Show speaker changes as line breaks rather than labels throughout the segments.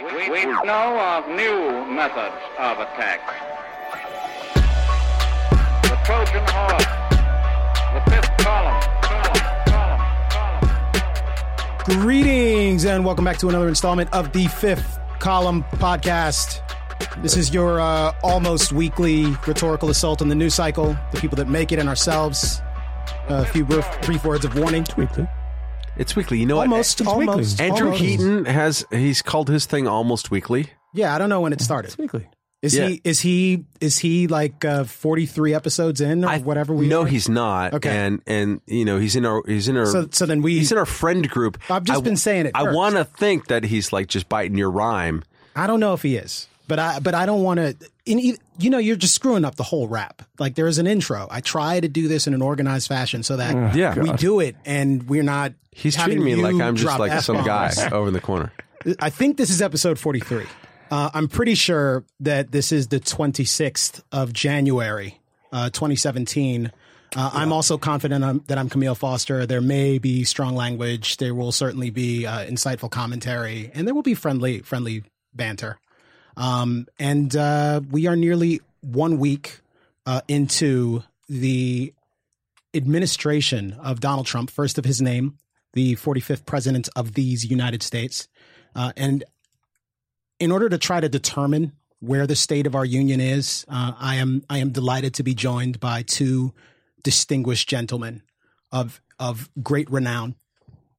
We know of new methods of attack. The Trojan horse, the fifth column, column, column, column.
Greetings and welcome back to another installment of the Fifth Column Podcast. This is your uh, almost weekly rhetorical assault on the news cycle, the people that make it, and ourselves. A few brief, brief words of warning.
weekly.
It's weekly. You know
Almost,
what?
almost.
Andrew
almost.
Keaton has he's called his thing almost weekly.
Yeah, I don't know when it started.
It's weekly.
Is
Yeah.
he? Is he? Is he like uh, forty-three episodes in, or
I-
whatever we?
No, he's not.
Okay.
And and you know he's in our he's in our
So, so then we.
he's in our friend group.
I've just
I-
been saying it
I want to think that he's like just biting your rhyme.
I don't know if he is, but I but I don't want to. E- you know, you're just screwing up the whole rap. Like there is an intro. I try to do this in an organized fashion so that
Yeah.
we do it and we're not.
He's treating me like I'm just
drop
like some guy over in the corner.
I think this is episode 43. Uh, I'm pretty sure that this is the 26th of January, uh, 2017. Uh, I'm also confident I'm, that I'm Camille Foster. There may be strong language. There will certainly be uh, insightful commentary, and there will be friendly, friendly banter. Um, and uh, we are nearly one week uh, into the administration of Donald Trump, first of his name, the 45th president of these United States. Uh, and in order to try to determine where the state of our union is, uh, I am I am delighted to be joined by two distinguished gentlemen of of great renown.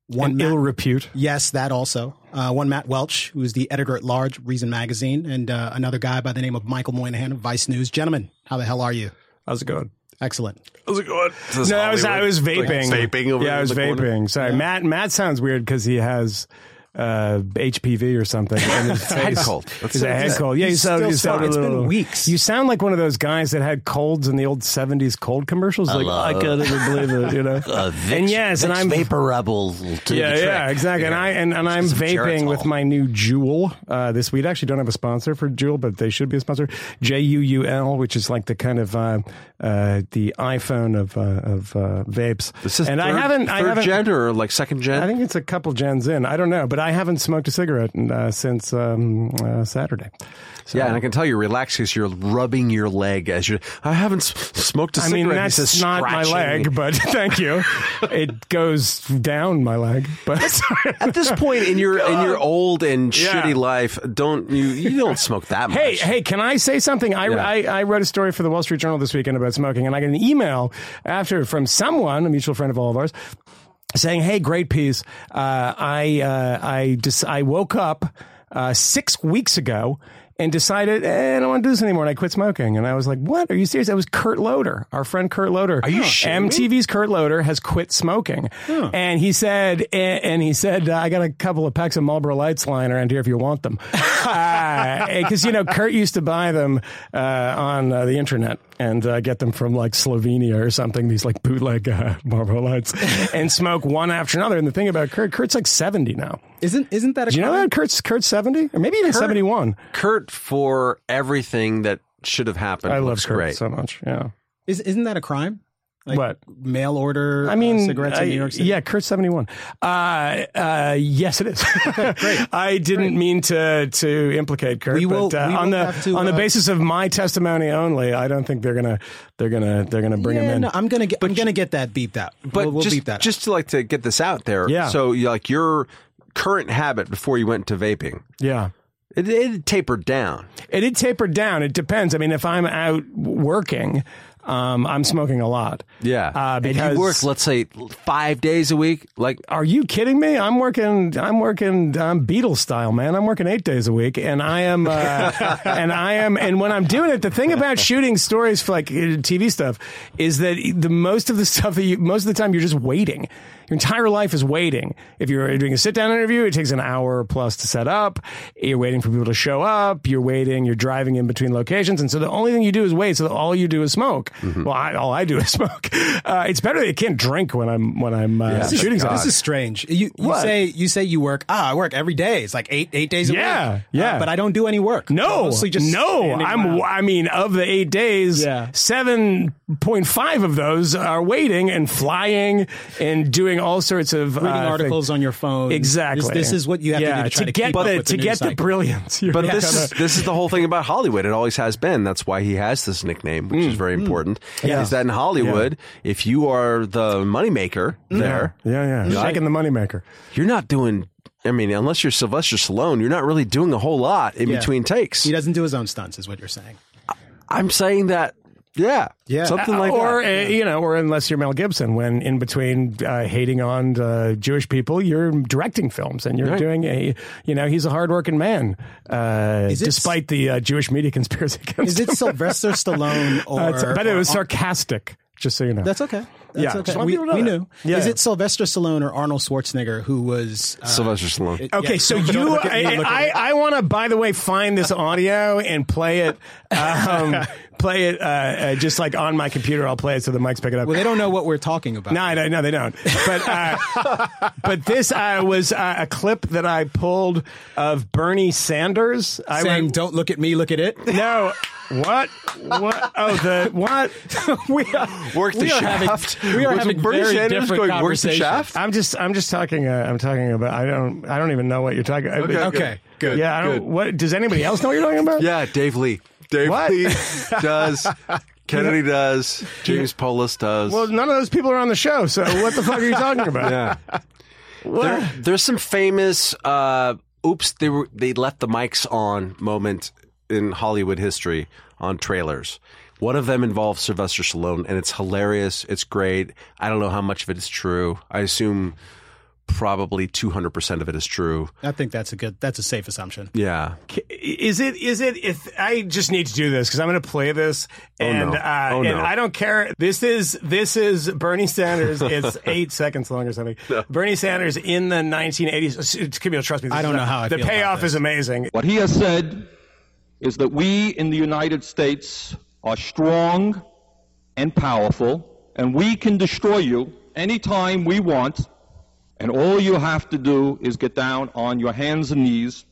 One
ill repute.
Yes, that also. Uh, one Matt Welch, who is the editor at large, Reason Magazine, and uh, another guy by the name of Michael Moynihan of Vice News. Gentlemen, how the hell are you?
How's it going?
Excellent.
How's it going?
No, I was I was vaping.
vaping over
yeah, I was
the corner.
vaping. Sorry, Matt. Matt sounds weird because he has uh, HPV or something. And his
Head cold. That's
He's a head cold. Yeah, you sound, you sound a
It's been
little,
weeks.
You sound like one of those guys that had colds in the old '70s cold commercials. Like I couldn't believe it. You know.
Uh, Vicks,
and yes, and I'm
vapor rebel. To
yeah, yeah, exactly. And I and, and I'm vaping with my new Juul uh, this week. I actually don't have a sponsor for Juul, but they should be a sponsor. J U U L, which is like the kind of uh, uh, the iPhone of uh, of uh, vapes.
This is
and
third,
I haven't, I haven't.
gen or like second gen.
I think it's a couple gens in. I don't know, but I haven't smoked a cigarette uh, since um, uh, Saturday. So,
yeah, and I can tell you're relaxed because you're rubbing your leg as you. I haven't s- smoked a
I
cigarette.
I
mean,
that's not my leg, but thank you. it goes down my leg, but
At this point in your in your old and
Yeah.
shitty life, don't you you don't smoke that much?
Hey, hey, can I say something? I,
Yeah.
I, I wrote a story for the Wall Street Journal this weekend about smoking, and I got an email after from someone, a mutual friend of all of ours, saying, "Hey, great piece. Uh, I uh, I just I woke up uh, six weeks ago." And decided, eh, I don't want to do this anymore. And I quit smoking. And I was like, what? Are you serious? That was Kurt Loder, our friend Kurt Loder. Are
you shitting me?
MTV's Kurt Loder has quit smoking. And he said, and he said, uh, I got a couple of packs of Marlboro Lights lying around here if you want them. Because, you know, Kurt used to buy them uh, on uh, the internet and uh, get them from like Slovenia or something, these like bootleg uh, Marlboro Lights, and smoke one after another. And the thing about Kurt, Kurt's like 70 now.
Isn't isn't that a
Do you know
crime?
that Kurt's Kurt's 70? Or maybe even 71.
Kurt for everything that should have happened.
I love
looks
Kurt
great.
so much. Yeah.
Is, isn't that a crime? Like
What?
mail order?
I mean,
uh, cigarettes in New York City.
Yeah, Kurt seventy one. Uh, uh, yes, it is. Great. I didn't mean to to implicate Kurt,
We will-
but uh,
we will
on the
to,
on the
uh,
basis of my testimony only, I don't think they're gonna they're gonna they're gonna bring
Yeah,
him in.
no, I'm gonna get. but I'm gonna get that beeped out.
But
we'll, we'll
just
beep that. out.
just to like to get this out there.
Yeah.
So you like your current habit before you went to vaping,
yeah.
it, it tapered down.
It did taper down. It depends. I mean, if I'm out working, um, I'm smoking a lot.
Yeah.
Uh, because
and you work, let's say, five days a week. Like
Are you kidding me? I'm working. I'm working. I'm Beatles style, man. I'm working eight days a week, and I am. Uh, and I am. And when I'm doing it, the thing about shooting stories for like uh, TV stuff is that the most of the stuff that you most of the time you're just waiting. Your entire life is waiting. If you're doing a sit down interview, it takes an hour plus to set up. You're waiting for people to show up. You're waiting. You're driving in between locations, and so the only thing you do is wait. So all you do is smoke. Well, I, all I do is smoke. Uh, it's better that you can't drink when I'm when I'm uh,
is-
shooting something.
This is strange. You, you say you say you work. Ah, I work every day. It's like eight eight days a
Yeah,
week.
yeah.
Uh, but I don't do any work.
No,
mostly just
no. I'm.
around.
I mean, of the eight days,
Yeah.
seven point five of those are waiting and flying and doing doing all sorts of
Reading
uh,
articles
things.
on your phone.
Exactly.
This, this is what you have
yeah,
to do to try to,
get
keep
the
up with
to
the
get
news
the brilliance. You're
But
gonna
this is this is the whole thing about Hollywood. It always has been. That's why he has this nickname, which is mm. very mm. important.
Yeah.
Is that in Hollywood, if you are the moneymaker mm. there,
yeah, yeah, you're shaking the moneymaker.
you're not doing. I mean, unless you're Sylvester Stallone, you're not really doing a whole lot in
Yeah.
between takes.
He doesn't do his own stunts, is what you're saying.
I'm saying that, yeah,
Yeah.
something like
or
that.
uh, you know, or unless you're Mel Gibson, when in between uh, hating on uh, Jewish people, you're directing films and you're
Right.
doing a, you know, he's a hardworking man, uh,
it-
despite the uh, Jewish media conspiracy against
Is it. Sylvester Stallone or?
Uh, but it was sarcastic, just so you know.
That's okay. That's
Yeah,
okay. We,
know
we knew.
Yeah.
Is it Sylvester Stallone or Arnold Schwarzenegger who was? Uh,
Sylvester Stallone.
it-
Okay,
yeah,
so you,
look at me,
I, I. I want to, by the way, find this audio and play it, um, play it, uh, uh, just like on my computer. I'll play it so the mics pick it up.
well, they don't know what we're talking about.
No, no, no, they don't. But uh, but this uh, was uh, a clip that I pulled of Bernie Sanders. I
saying,
went-
"Don't look at me, look at it."
no. What? What? Oh, the what?
we are,
Work the
we are
shaft.
Having, we are
Was
having
Bernie
very
Sanders
different
going, "Work the shaft"?
I'm just I'm just talking. Uh, I'm talking about. I don't I don't even know what you're talking. about.
Okay, good.
Yeah, I don't.
good.
What does anybody else know what you're talking about?
Yeah, Dave Lee. Dave
What?
Lee does. Kennedy does. James Polis does.
Well, none of those people are on the show. So what the fuck are you talking about?
yeah. There, there's some famous uh, oops they were they left the mics on moment in Hollywood history on trailers. One of them involves Sylvester Stallone, and it's hilarious. It's great. I don't know how much of it is true. I assume probably 200 percent of it is true.
I think that's a good. That's a safe assumption.
Yeah.
Is it? Is it? If I just need to do this because I'm going to play this, and
no.
uh,
Oh,
and
no.
I don't care. This is this is Bernie Sanders. It's eight seconds long or something. Bernie Sanders in the 1980s. Camille, trust me.
I don't
is
know how I
the
feel about
payoff
this.
is amazing.
What he has said is that we in the United States are strong and powerful, and we can destroy you anytime we want, and all you have to do is get down on your hands and knees,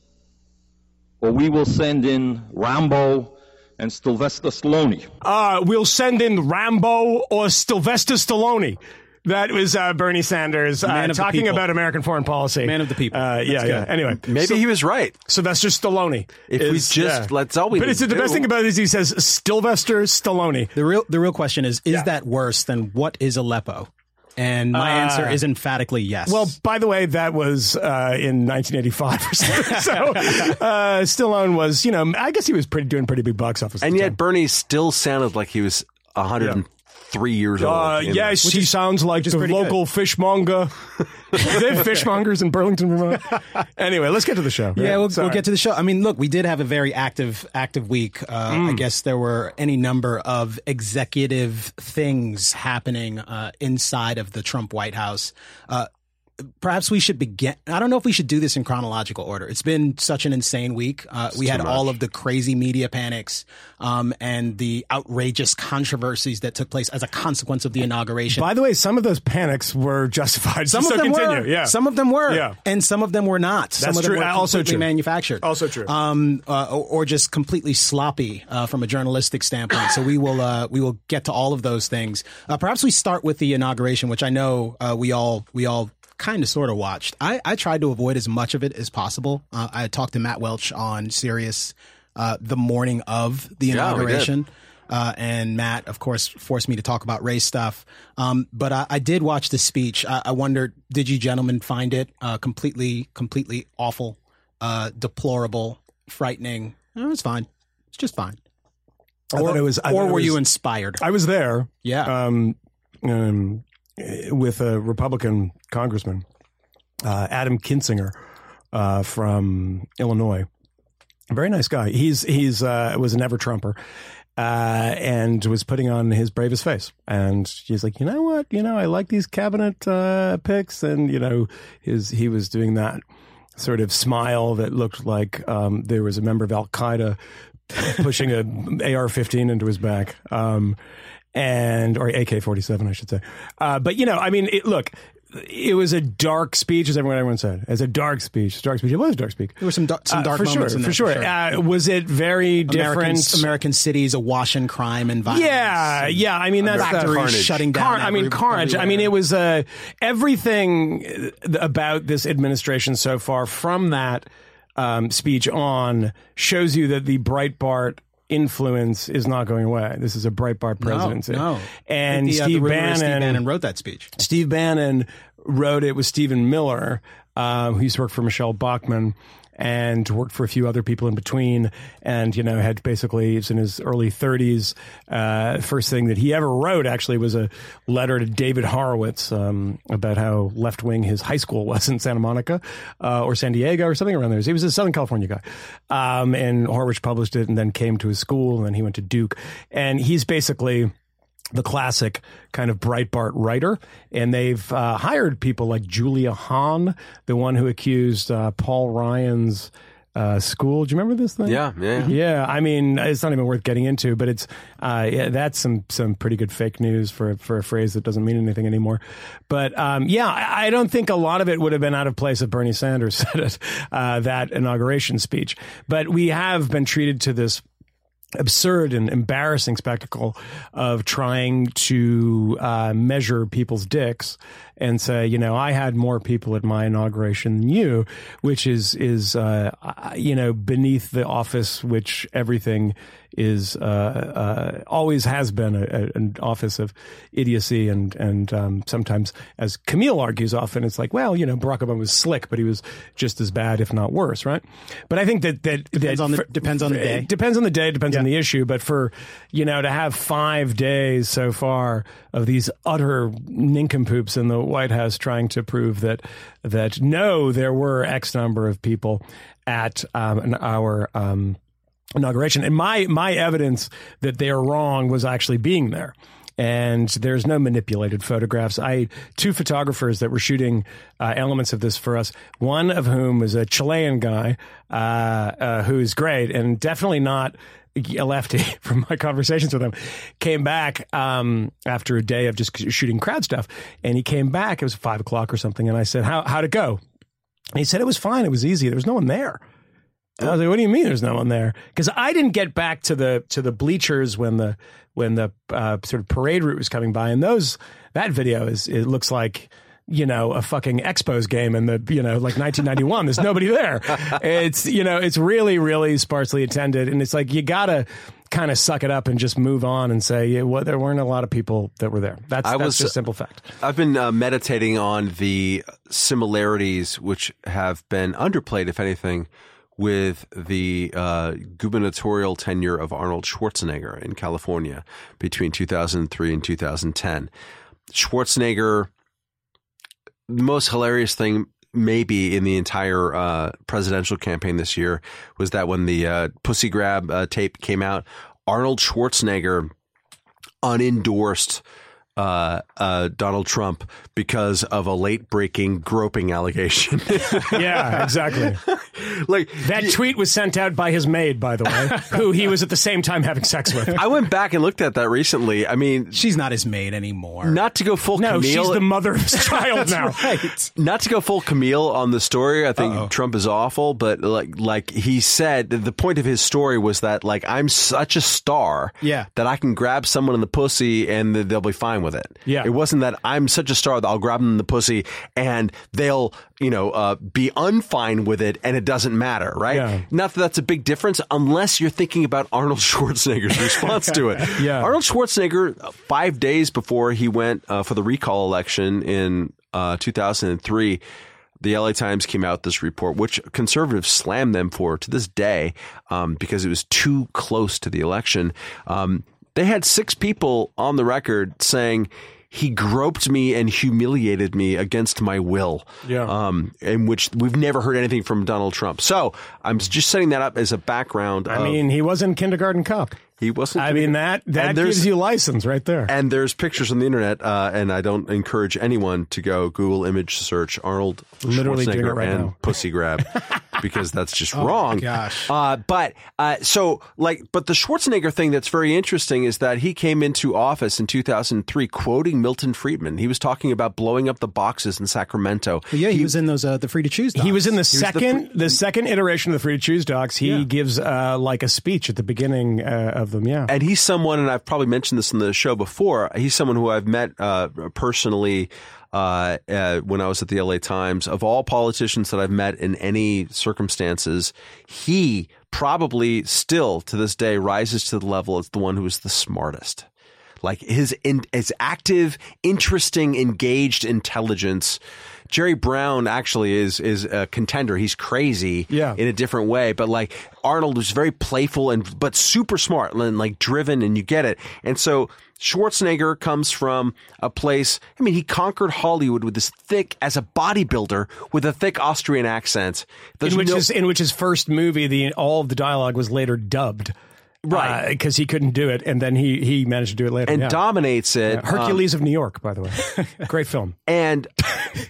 or we will send in Rambo and Sylvester Stallone.
Uh, we'll send in Rambo or Sylvester Stallone. That was uh, Bernie Sanders uh,
Man of the
talking about American foreign policy.
Man of the people.
Uh, yeah,
That's
yeah. Anyway,
Maybe
so-
he was right.
Sylvester Stallone.
If we
is-
just- that's all we
But it's
to
the best thing about it is he says Sylvester Stallone.
The real the real question is: Is that worse than what is Aleppo? And my
Uh,
answer is emphatically yes.
Well, by the way, that was uh, in 1985 or something. so uh, Stallone was, you know, I guess he was pretty doing pretty big box office.
And yet
time.
Bernie still sounded like he was 103 years old.
Uh,
you know?
yes, he sounds like
is
the
pretty
local fishmonger. they have fishmongers in Burlington, Vermont. Anyway, let's get to the show.
Yeah, we'll, we'll get to the show. I mean, look, we did have a very active active week. Uh,
Mm.
I guess there were any number of executive things happening uh, inside of the Trump White House. Perhaps we should begin. I don't know if we should do this in chronological order. It's been such an insane week. Uh, we had all of the crazy media panics um, and the outrageous controversies that took place as a consequence of the inauguration.
By the way, some of those panics were justified.
Some
so
of them
continue.
were.
Yeah.
Some of them were.
Yeah.
And some of them were not. some
That's
of them
true.
were
Also true.
manufactured.
Also true.
Um, uh, or, or just completely sloppy uh, from a journalistic standpoint. so we will uh, we will get to all of those things. Uh, perhaps we start with the inauguration, which I know uh, we all we all kind of sort of watched. I, I tried to avoid as much of it as possible. Uh, I talked to Matt Welch on Sirius uh, the morning of the
Yeah,
inauguration. Uh, and Matt, of course, forced me to talk about race stuff. Um, but I, I did watch the speech. I, I wondered, did you gentlemen find it uh, completely, completely awful, uh, deplorable, frightening? No, it's fine. It's just fine.
I thought it was. I
or
thought it
were you inspired?
I was there.
Yeah.
Um, um, with a Republican congressman, uh, Adam Kinzinger, uh, from Illinois. Very nice guy. He's he's uh, was a never Trumper. Uh, and was putting on his bravest face, and he's like, you know what, you know, I like these cabinet uh, picks, and you know, his he was doing that sort of smile that looked like um, there was a member of Al Qaeda pushing a AR-15 into his back. Um, and or AK forty seven, I should say. Uh, but you know, I mean, it, look, it was a dark speech, as everyone everyone said. It's a dark speech. Dark speech. It was a dark speech.
There were some dar- some
Uh,
dark
for
moments
sure,
in there,
for sure.
for sure.
Uh, was it very
American,
different?
American cities awash in crime and violence.
Yeah, yeah. I mean, that's
Factories
the
shutting down
I mean,
every-
carnage. I mean, it was uh, everything about this administration so far from that um, speech on shows you that the Breitbart influence is not going away. This is a Breitbart presidency.
No, no.
And
the, uh,
Steve, Bannon,
Steve Bannon wrote that speech.
Steve Bannon wrote it with Stephen Miller, uh, who used to work for Michele Bachmann and worked for a few other people in between. And, you know, had basically, it's in his early 30s. Uh, first thing that he ever wrote actually was a letter to David Horowitz um, about how left wing his high school was in Santa Monica uh, or San Diego or something around there. He was a Southern California guy. Um, and Horowitz published it and then came to his school and then he went to Duke. And he's basically the classic kind of Breitbart writer, and they've uh, hired people like Julia Hahn, the one who accused uh, Paul Ryan's uh, school. Do you remember this thing?
Yeah, yeah.
Yeah, I mean, it's not even worth getting into, but it's uh, yeah, that's some some pretty good fake news for for a phrase that doesn't mean anything anymore. But um, yeah, I, I don't think a lot of it would have been out of place if Bernie Sanders said it uh, that inauguration speech. But we have been treated to this absurd and embarrassing spectacle of trying to uh, measure people's dicks and say, you know, I had more people at my inauguration than you, which is is uh, you know beneath the office which everything is uh, uh, always has been a, a, an office of idiocy and and um, sometimes, as Camille argues often, it's like, well, you know, Barack Obama was slick, but he was just as bad, if not worse, right? But I think that that
Depends
that
on the-
for-
depends on the day.
depends on the day, depends on the issue. But for you know to have five days so far of these utter nincompoops in the White House trying to prove that that no, there were X number of people at um, our um, inauguration, and my my evidence that they are wrong was actually being there. And there's no manipulated photographs. I two photographers that were shooting uh, elements of this for us. One of whom was a Chilean guy uh, uh, who's great and definitely not a lefty from my conversations with him came back um, after a day of just shooting crowd stuff. And he came back it was five o'clock or something. And i said how, how'd it go? And he said it was fine. It was easy. There was no one there. And I was like, "What do you mean? There's no one there?" Because I didn't get back to the to the bleachers when the when the uh, sort of parade route was coming by, and those that video is it looks like you know a fucking Expos game in the you know like 1991. There's nobody there. It's you know it's really really sparsely attended, and it's like you gotta kind of suck it up and just move on and say, yeah, well, there weren't a lot of people that were there. That's,
I
that's
was-
just simple fact.
I've been uh, meditating on the similarities which have been underplayed, if anything, with the uh, gubernatorial tenure of Arnold Schwarzenegger in California between 2003 and 2010. Schwarzenegger, most hilarious thing maybe in the entire uh, presidential campaign this year was that when the uh, pussy grab uh, tape came out, Arnold Schwarzenegger unendorsed uh, uh, Donald Trump because of a late breaking groping allegation.
Yeah, exactly.
like
That tweet was sent out by his maid, by the way, who he was at the same time having sex with.
I went back and looked at that recently. I mean,
She's not his maid anymore.
not to go full
No,
Camille,
she's the mother of his child now.
right.
not to go full Camille on the story. I think Trump is awful, but like like he said, the point of his story was that like I'm such a star,
Yeah.
that I can grab someone in the pussy and they'll be fine with it.
Yeah.
it wasn't that I'm such a star that I'll grab them in the pussy and they'll you know uh, be unfine with it and it doesn't matter, right?
Yeah.
Not that that's a big difference unless you're thinking about Arnold Schwarzenegger's response to it.
Yeah.
Arnold Schwarzenegger, five days before he went uh, for the recall election in uh, 2003, the LA Times came out with this report, which conservatives slammed them for to this day um, because it was too close to the election. Um, they had six people on the record saying he groped me and humiliated me against my will.
Yeah.
Um, in which we've never heard anything from Donald Trump. So I'm just setting that up as a background.
I
of-
mean, he was in kindergarten cop.
he wasn't.
I mean, that that gives you license right there.
and there's pictures on the internet, uh, and I don't encourage anyone to go Google image search Arnold
Literally
Schwarzenegger
right
and
now.
pussy grab. because that's just wrong.
gosh.
Uh, but uh, so like, but the Schwarzenegger thing that's very interesting is that he came into office in 2003 quoting Milton Friedman. He was talking about blowing up the boxes in Sacramento.
Yeah, he, was in those uh, the free to choose. Docs.
He was in the
docs.
second, the, second iteration of the Free to Choose docs. He
Yeah.
gives uh, like a speech at the beginning uh, of them. Yeah,
and he's someone, and I've probably mentioned this in the show before. He's someone who I've met uh, personally uh, uh, when I was at the LA Times. Of all politicians that I've met in any circumstances, he probably still to this day rises to the level as the one who is the smartest. Like his in, his active, interesting, engaged intelligence. Jerry Brown actually is is a contender. He's crazy
Yeah.
in a different way, but like Arnold was very playful and but super smart and like driven, and you get it. And so Schwarzenegger comes from a place. I mean, he conquered Hollywood with this thick as a bodybuilder with a thick Austrian accent. There's
in which
no-
his in which his first movie, the all of the dialogue was later dubbed,
Right.
Because he couldn't do it, and then he he managed to do it later.
and
yeah.
dominates it.
Yeah. Hercules of New York, by the way, great film.
Um, and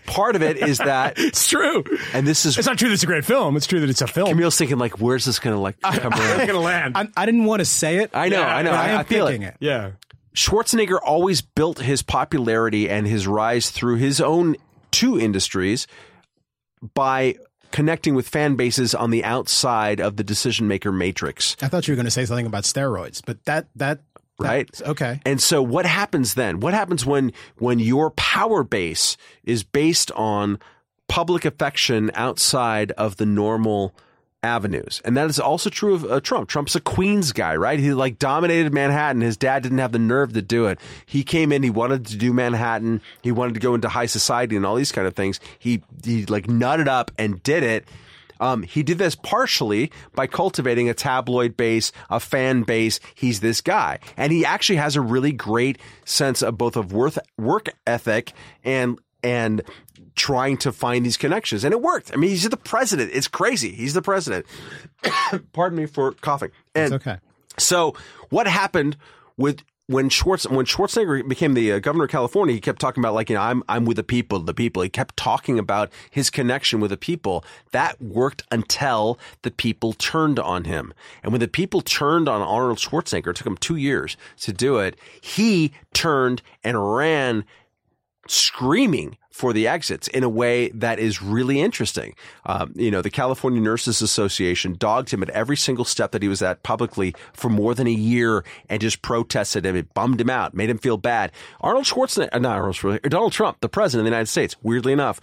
part of it is that,
It's true.
and this is
It's not true that it's a great film. It's true that it's a film.
Camille's thinking like, where's this going to like come around?
gonna land.
I, I didn't want to say it.
I know, I know,
but
I,
am
I feel
thinking
it.
it.
yeah.
Schwarzenegger always built his popularity and his rise through his own two industries by connecting with fan bases on the outside of the decision maker matrix.
I thought you were going to say something about steroids, but that that
Right.
that's- okay.
And so what happens then? What happens when when your power base is based on public affection outside of the normal avenues? And that is also true of uh, Trump. Trump's a Queens guy, right? He like dominated Manhattan. His dad didn't have the nerve to do it. He came in, he wanted to do Manhattan. He wanted to go into high society and all these kind of things. He he like nutted up and did it. Um, he did this partially by cultivating a tabloid base, a fan base. He's this guy, and he actually has a really great sense of both of worth, work ethic and and trying to find these connections, and it worked. I mean, he's the president. It's crazy. He's the president. Pardon me for coughing. And
It's okay.
so what happened with when Schwartz when Schwarzenegger became the uh, governor of California, he kept talking about like you know I'm I'm with the people, the people. He kept talking about his connection with the people. That worked until the people turned on him, and when the people turned on Arnold Schwarzenegger, it took him two years to do it. He turned and ran screaming for the exits in a way that is really interesting. Um, you know, the California Nurses Association dogged him at every single step that he was at publicly for more than a year and just protested him. It bummed him out, made him feel bad. Arnold Schwarzenegger, uh, not Arnold Schwarzenegger, Donald Trump, the president of the United States, weirdly enough,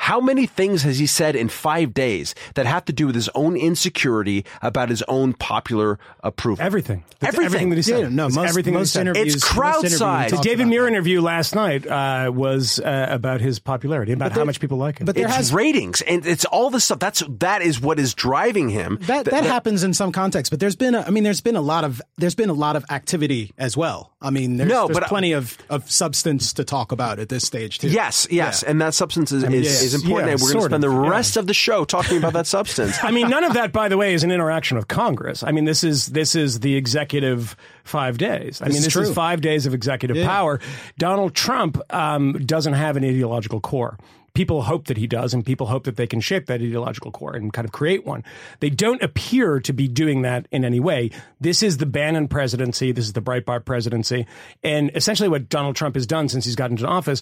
how many things has he said in five days that have to do with his own insecurity about his own popular approval?
Everything. That's
Everything.
everything that he said.
Yeah, no,
It's
most,
everything that he
most
said.
interviews.
It's
most
crowd
interviews.
The David Muir
that.
interview last night uh, was uh, about his popularity, about how much people like him.
but there
it's
has-
ratings and it's all this stuff. That's that is what is driving him.
That that happens in some contexts, but there's been a, I mean there's been a lot of there's been a lot of activity as well. I mean there's,
No,
there's
but-
plenty of, of substance to talk about at this stage too.
Yes, yes, and that substance is,
mean,
is,
yes.
Is important.
Yeah,
and we're going to
sort
spend the
of, yeah.
rest of the show talking about that substance.
I mean, none of that, by the way, is an interaction with Congress. I mean, this is this is the executive five days. I mean, this is
true.
five days of executive
Yeah.
power. Donald Trump um, doesn't have an ideological core. People hope that he does, and people hope that they can shape that ideological core and kind of create one. They don't appear to be doing that in any way. This is the Bannon presidency. This is the Breitbart presidency. And essentially, what Donald Trump has done since he's gotten into office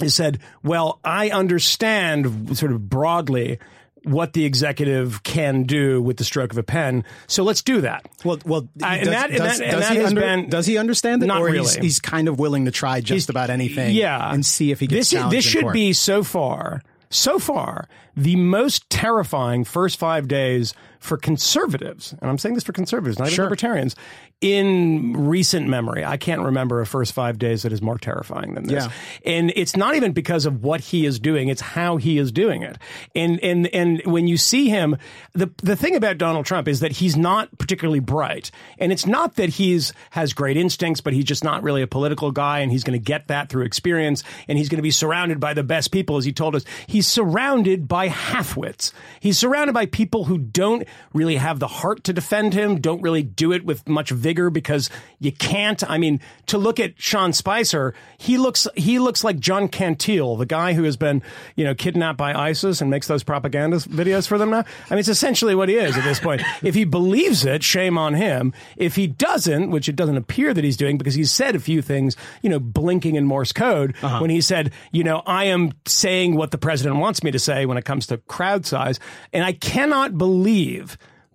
is said, well, I understand sort of broadly what the executive can do with the stroke of a pen. So let's do that.
Well, well,
uh, I-
does,
that-
does,
that-
does he under-
been-
does he understand it,
Not
or he's,
really.
he's kind of willing to try just about anything,
yeah,
and see if he gets
this.
challenged
This should
court.
be so far, so far, the most terrifying first five days for conservatives, and I'm saying this for conservatives, not even libertarians, in recent memory. I can't remember a first five days that is more terrifying than this.
Yeah.
And it's not even because of what he is doing; it's how he is doing it. And and and when you see him, the the thing about Donald Trump is that he's not particularly bright, and it's not that he's has great instincts, but he's just not really a political guy, and he's going to get that through experience, and he's going to be surrounded by the best people, as he told us. He's surrounded by halfwits. He's surrounded by people who don't really have the heart to defend him, don't really do it with much vigor because you can't. I mean, to look at Sean Spicer, he looks he looks like John Cantlie, the guy who has been, you know, kidnapped by ISIS and makes those propaganda videos for them now. I mean, it's essentially what he is at this point. if he believes it, shame on him. If he doesn't, which it doesn't appear that he's doing because he's said a few things, you know, blinking in Morse code uh-huh. when he said, you know, I am saying what the president wants me to say when it comes to crowd size. And I cannot believe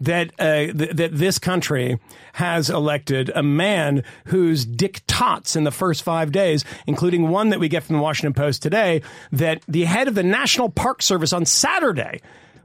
that uh, th- that this country has elected a man whose dictats in the first five days, including one that we get from the Washington Post today, that the head of the National Park Service on Saturday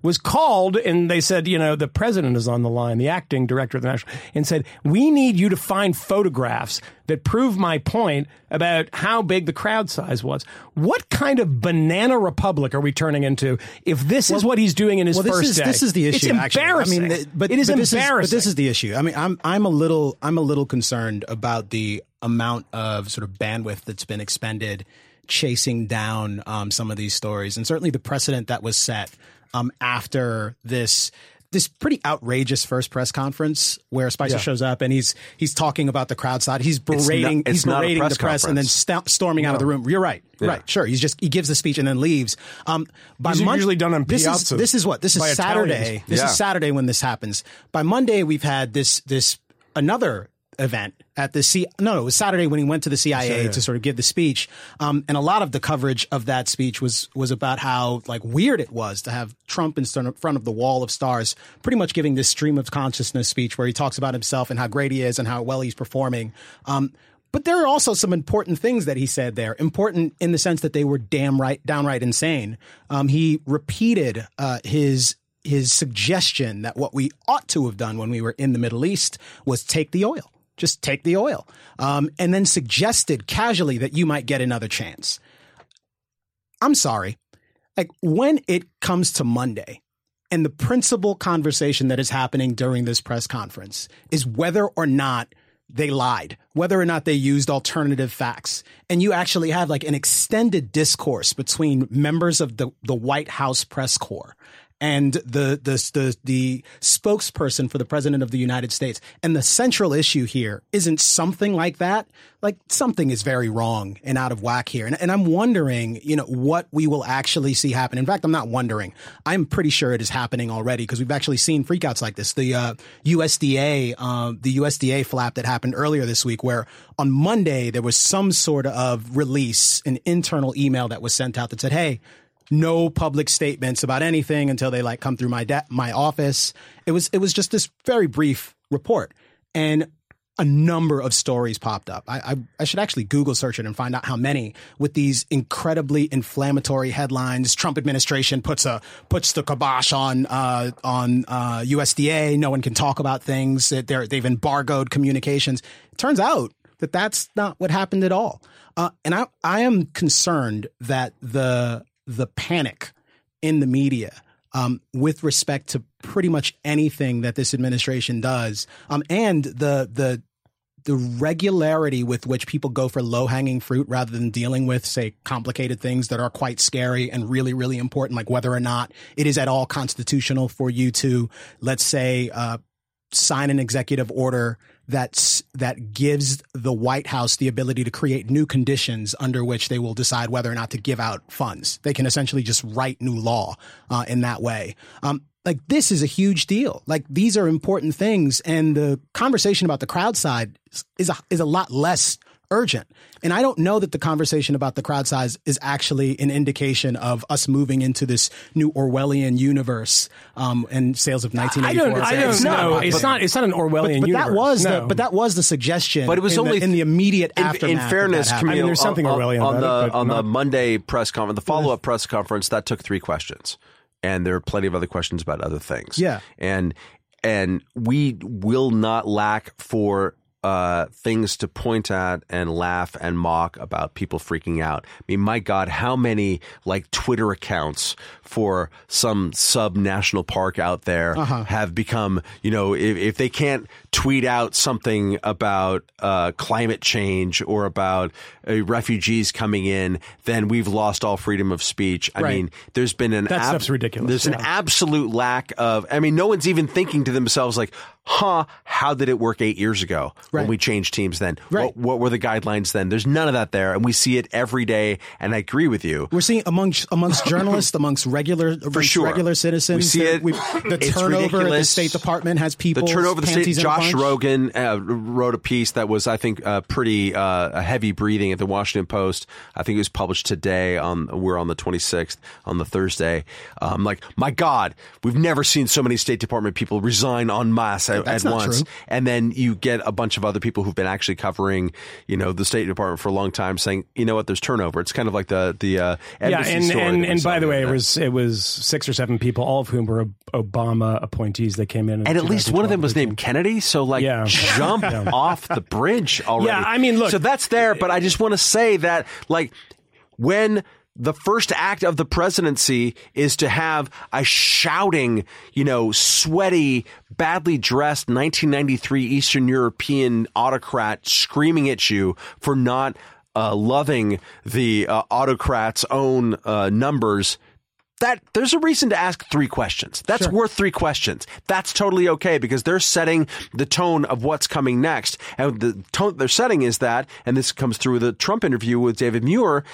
was called and they said, you know, the president is on the line, the acting director of the national, and said, we need you to find photographs that prove my point about how big the crowd size was. What kind of banana republic are we turning into if this is what he's doing in his
well, this
first
is,
day?
This is the issue.
It's
actually.
embarrassing.
I mean, but
it is
but this
embarrassing.
but this is the issue. I mean, I'm I'm a little I'm a little concerned about the amount of sort of bandwidth that's been expended chasing down um, some of these stories, and certainly the precedent that was set um, after this this pretty outrageous first press conference where Spicer shows up and he's he's talking about the crowd side. He's berating
not- it's
he's berating
press
the press and then
conference.
sta- storming out of the room. You're right. Right. Sure. He's just he gives the speech and then leaves. Um, by
These are
Mon-
usually done on
this is, this is what this is Saturday.
Italians.
This
Yeah.
is Saturday when this happens. By Monday, we've had this this another event at the C. No, it was Saturday when he went to the CIA to sort of give the speech. Um, and a lot of the coverage of that speech was was about how like weird it was to have Trump in front front of the wall of stars, pretty much giving this stream of consciousness speech where he talks about himself and how great he is and how well he's performing. Um, but there are also some important things that he said there. Important in the sense that they were damn right, downright insane. Um, he repeated uh, his his suggestion that what we ought to have done when we were in the Middle East was take the oil, just take the oil, um, and then suggested casually that you might get another chance. I'm sorry, like when it comes to Monday. And the principal conversation that is happening during this press conference is whether or not they lied, whether or not they used alternative facts. And you actually have like an extended discourse between members of the, the White House press corps and the, the, the, the spokesperson for the president of the United States. And the central issue here isn't something like that. Like something is very wrong and out of whack here. And, and I'm wondering, you know, what we will actually see happen. In fact, I'm not wondering. I'm pretty sure it is happening already because we've actually seen freakouts like this. The uh, USDA, uh, the USDA flap that happened earlier this week, where on Monday there was some sort of release, an internal email that was sent out that said, "Hey, no public statements about anything until they like come through my de- my office." It was it was just this very brief report, and a number of stories popped up. I, I, I should actually Google search it and find out how many with these incredibly inflammatory headlines. Trump administration puts a puts the kibosh on uh, on uh, USDA. No one can talk about things. That They're, they've embargoed communications. Turns out that that's not what happened at all. Uh, and I I am concerned that the the panic in the media um, with respect to pretty much anything that this administration does, um, and the the the regularity with which people go for low hanging fruit rather than dealing with, say, complicated things that are quite scary and really, really important, like whether or not it is at all constitutional for you to, let's say, uh, sign an executive order that's that gives the White House the ability to create new conditions under which they will decide whether or not to give out funds. They can essentially just write new law uh, in that way. Um, like this is a huge deal. Like these are important things, and the conversation about the crowd side is- a, is a lot less urgent. And I don't know that the conversation about the crowd size is actually an indication of us moving into this new Orwellian universe um, and sales of
I
1984.
don't. I don't
It's
know.
popular.
It's not. It's not an Orwellian
But, but that was
no.
the but that was the suggestion.
But it was
in
only
the, in the immediate
in,
aftermath.
in fairness,
that happening.
I mean, there's something
on,
Orwellian
on the
it, but
on the Monday press conference, the follow up press conference that took three questions, and there are plenty of other questions about other things.
Yeah.
and and we will not lack for uh, things to point at and laugh and mock about people freaking out. I mean, my God, how many like Twitter accounts for some sub national park out there have become, you know, if, if they can't tweet out something about uh, climate change or about uh, refugees coming in, then we've lost all freedom of speech. I
Right.
mean, there's been an
That stuff's ridiculous,
There's an absolute lack of. I mean, no one's even thinking to themselves like, "Huh, how did it work eight years ago when we changed teams? Then
Right.
what, what were the guidelines then? There's none of that there, and we see it every day. And I agree with you.
We're seeing amongst amongst journalists, amongst regular amongst
sure.
regular citizens.
We see it.
we- the turnover at the. State Department has people.
The turnover, the state.
panties in a
Josh. Rogin uh, wrote a piece that was, I think, uh, pretty uh, heavy breathing at the Washington Post. I think it was published today. On we're on the 26th on the Thursday. Um, like, my God, we've never seen so many State Department people resign en masse at,
That's
at
not
once.
true.
And then you get a bunch of other people who've been actually covering, you know, the State Department for a long time, saying, you know what, there's turnover. It's kind of like the the uh,
Yeah, and
story
and, and by the way, it was it was six or seven people, all of whom were Obama appointees that came in. in
And at least one of them was named Kennedy. So like
Yeah.
jump off the bridge already.
Yeah, I mean, look-
So that's there, but I just want to say that like when the first act of the presidency is to have a shouting, you know, sweaty, badly dressed 1993 Eastern European autocrat screaming at you for not uh, loving the uh, autocrat's own uh, numbers that there's a reason to ask three questions. That's worth three questions. That's totally okay because they're setting the tone of what's coming next. And the tone they're setting is that, and this comes through the Trump interview with David Muir.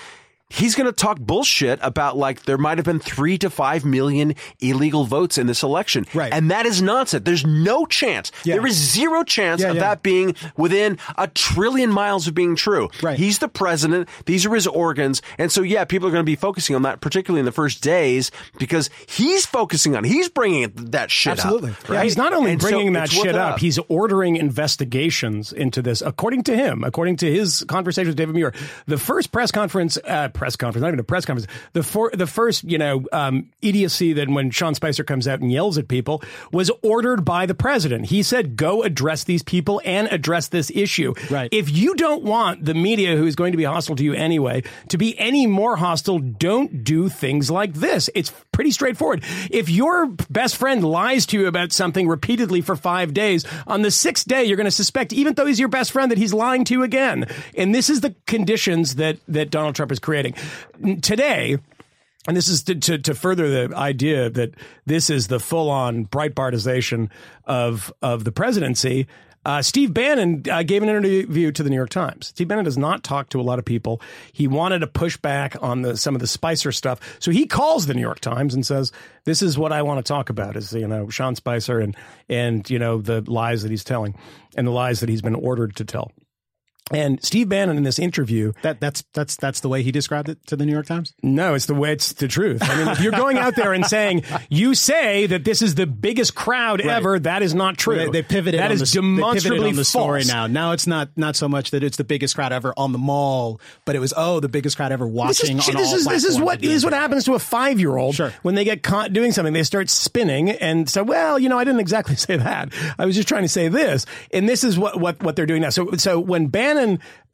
He's going to talk bullshit about like there might have been three to five million illegal votes in this election.
Right.
And that is nonsense. There's no chance.
Yeah.
There is zero chance
Yeah,
of
yeah.
that being within a trillion miles of being true.
Right.
He's the president. These are his organs. And so, yeah, people are going to be focusing on that, particularly in the first days, because he's focusing on, he's bringing that shit
Absolutely.
up. Right?
He's not only
And so
bringing that shit
it
up, he's ordering investigations into this. According to him, according to his conversation with David Muir, the first press conference, uh, press conference, not even a press conference, the for, the first, you know, um, idiocy that when Sean Spicer comes out and yells at people was ordered by the president. He said, "Go address these people and address this issue."
Right.
If you don't want the media, who is going to be hostile to you anyway, to be any more hostile, don't do things like this. It's pretty straightforward. If your best friend lies to you about something repeatedly for five days, on the sixth day, you're going to suspect, even though he's your best friend, that he's lying to you again. And this is the conditions that, that Donald Trump is Today, and this is to, to, to further the idea that this is the full on Breitbartization of, of the presidency. Uh, Steve Bannon uh, gave an interview to the New York Times. Steve Bannon does not talk to a lot of people. He wanted to push back on the, some of the Spicer stuff. So he calls the New York Times and says, this is what I want to talk about is, you know, Sean Spicer and, and, you know, the lies that he's telling and the lies that he's been ordered to tell. And Steve Bannon in this interview
That that's that's that's the way he described it to the New York Times.
no, it's the way it's the truth. I mean, if you're going out there and saying you say that this is the biggest crowd ever, that is not true.
They, they pivoted.
That
on
is
the,
demonstrably
on the story
false.
now. Now it's not not so much that it's the biggest crowd ever on the mall, but it was oh the biggest crowd ever
This
watching.
is,
on
this is this is what this is what happens to a five year old
Sure.
when they get caught doing something. They start spinning and say, "Well, you know, I didn't exactly say that. I was just trying to say this." And this is what what what they're doing now. So so when Bannon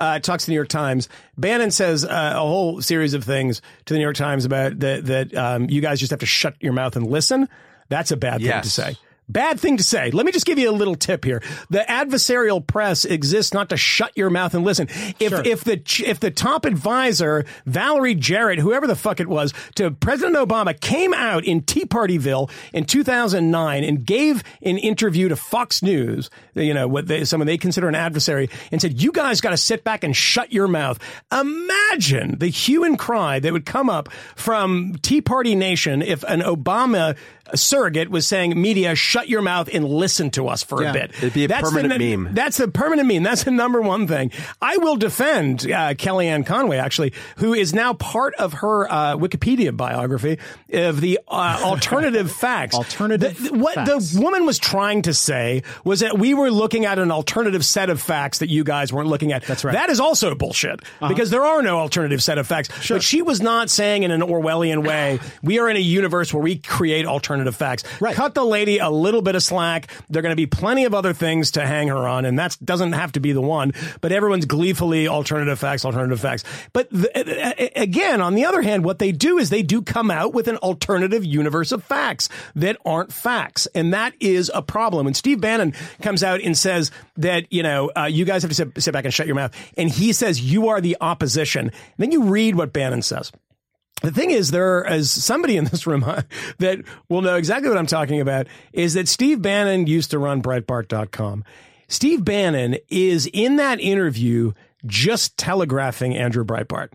uh, talks to the New York Times, Bannon says uh, a whole series of things to the New York Times about that that um, you guys just have to shut your mouth and listen. That's a bad thing to say. Bad thing to say. Let me just give you a little tip here. The adversarial press exists not to shut your mouth and listen. If if the if the top advisor Valerie Jarrett, whoever the fuck it was, to President Obama came out in Tea Partyville in 2009 and gave an interview to Fox News, you know, what they, someone they consider an adversary, and said, "You guys got to sit back and shut your mouth." Imagine the hue and cry that would come up from Tea Party Nation if an Obama surrogate was saying, "Media, shut your mouth and listen to us for
Yeah.
a bit."
It'd be a
That's
permanent
the,
meme.
That's the permanent meme. That's the number one thing. I will defend uh, Kellyanne Conway, actually, who is now part of her uh, Wikipedia biography of the uh, alternative facts.
Alternative
The- what
facts.
the woman was trying to say was that we were looking at an alternative set of facts that you guys weren't looking at.
That's right. Uh-huh.
That is also bullshit because there are no alternative set of facts. But she was not saying in an Orwellian way, we are in a universe where we create alternative alternative facts.
Right.
Cut the lady a little bit of slack. There are going to be plenty of other things to hang her on, and that doesn't have to be the one. But everyone's gleefully alternative facts, alternative facts. But the, again, on the other hand, what they do is they do come out with an alternative universe of facts that aren't facts, and that is a problem. And Steve Bannon comes out and says that you know uh, you guys have to sit, sit back and shut your mouth, and he says you are the opposition, And then you read what Bannon says. The thing is, there is somebody in this room that will know exactly what I'm talking about is that Steve Bannon used to run Breitbart.com. Steve Bannon is in that interview just telegraphing Andrew Breitbart.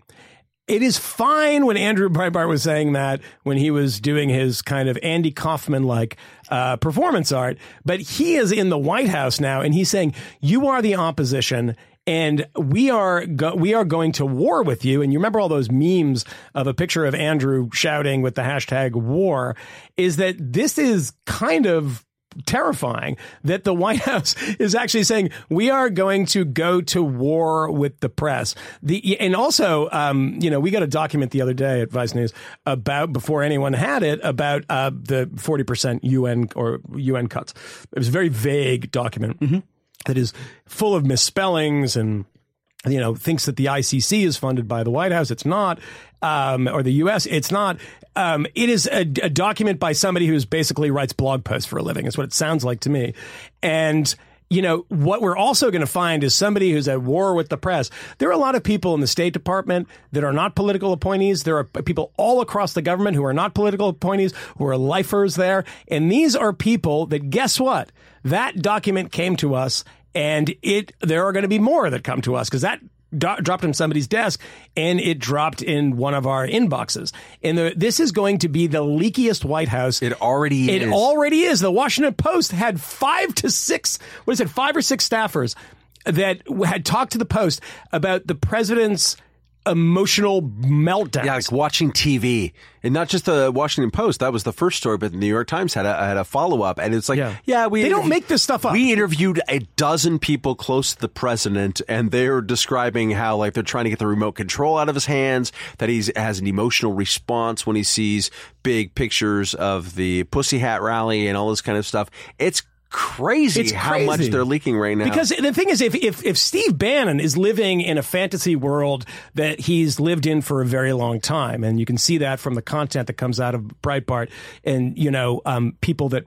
It is fine when Andrew Breitbart was saying that when he was doing his kind of Andy Kaufman like uh, performance art, but he is in the White House now and he's saying, You are the opposition and we are go- we are going to war with you. And you remember all those memes of a picture of Andrew shouting with the hashtag war? Is that this is kind of terrifying that the White House is actually saying we are going to go to war with the press. The and also, um, you know, we got a document the other day at Vice News about before anyone had it about uh, the forty percent UN or UN cuts. It was a very vague document that is full of misspellings and you know thinks that the ICC is funded by the White House. It's not, um, or the U.S. It's not. Um, it is a, a document by somebody who basically writes blog posts for a living. Is what it sounds like to me, and. You know, what we're also going to find is somebody who's at war with the press. There are a lot of people in the State Department that are not political appointees. There are people all across the government who are not political appointees, who are lifers there. And these are people that, guess what? That document came to us and it there are going to be more that come to us because that do- dropped on somebody's desk and it dropped in one of our inboxes. And the, this is going to be the leakiest White House.
It already
It
is.
already is. The Washington Post had five to six, what is it, five or six staffers that had talked to the Post about the president's emotional meltdowns.
Yeah, like watching TV, and not just the Washington Post. That was the first story, but the New York Times had a had a follow up, and it's like,
Yeah.
yeah, we
They don't make this stuff up.
We interviewed a dozen people close to the president, and they're describing how like they're trying to get the remote control out of his hands. That he has an emotional response when he sees big pictures of the Pussy Hat rally and all this kind of stuff. It's crazy
It's
how much they're leaking right now.
Because the thing is, if, if, if Steve Bannon is living in a fantasy world that he's lived in for a very long time, and you can see that from the content that comes out of Breitbart and, you know, um, people that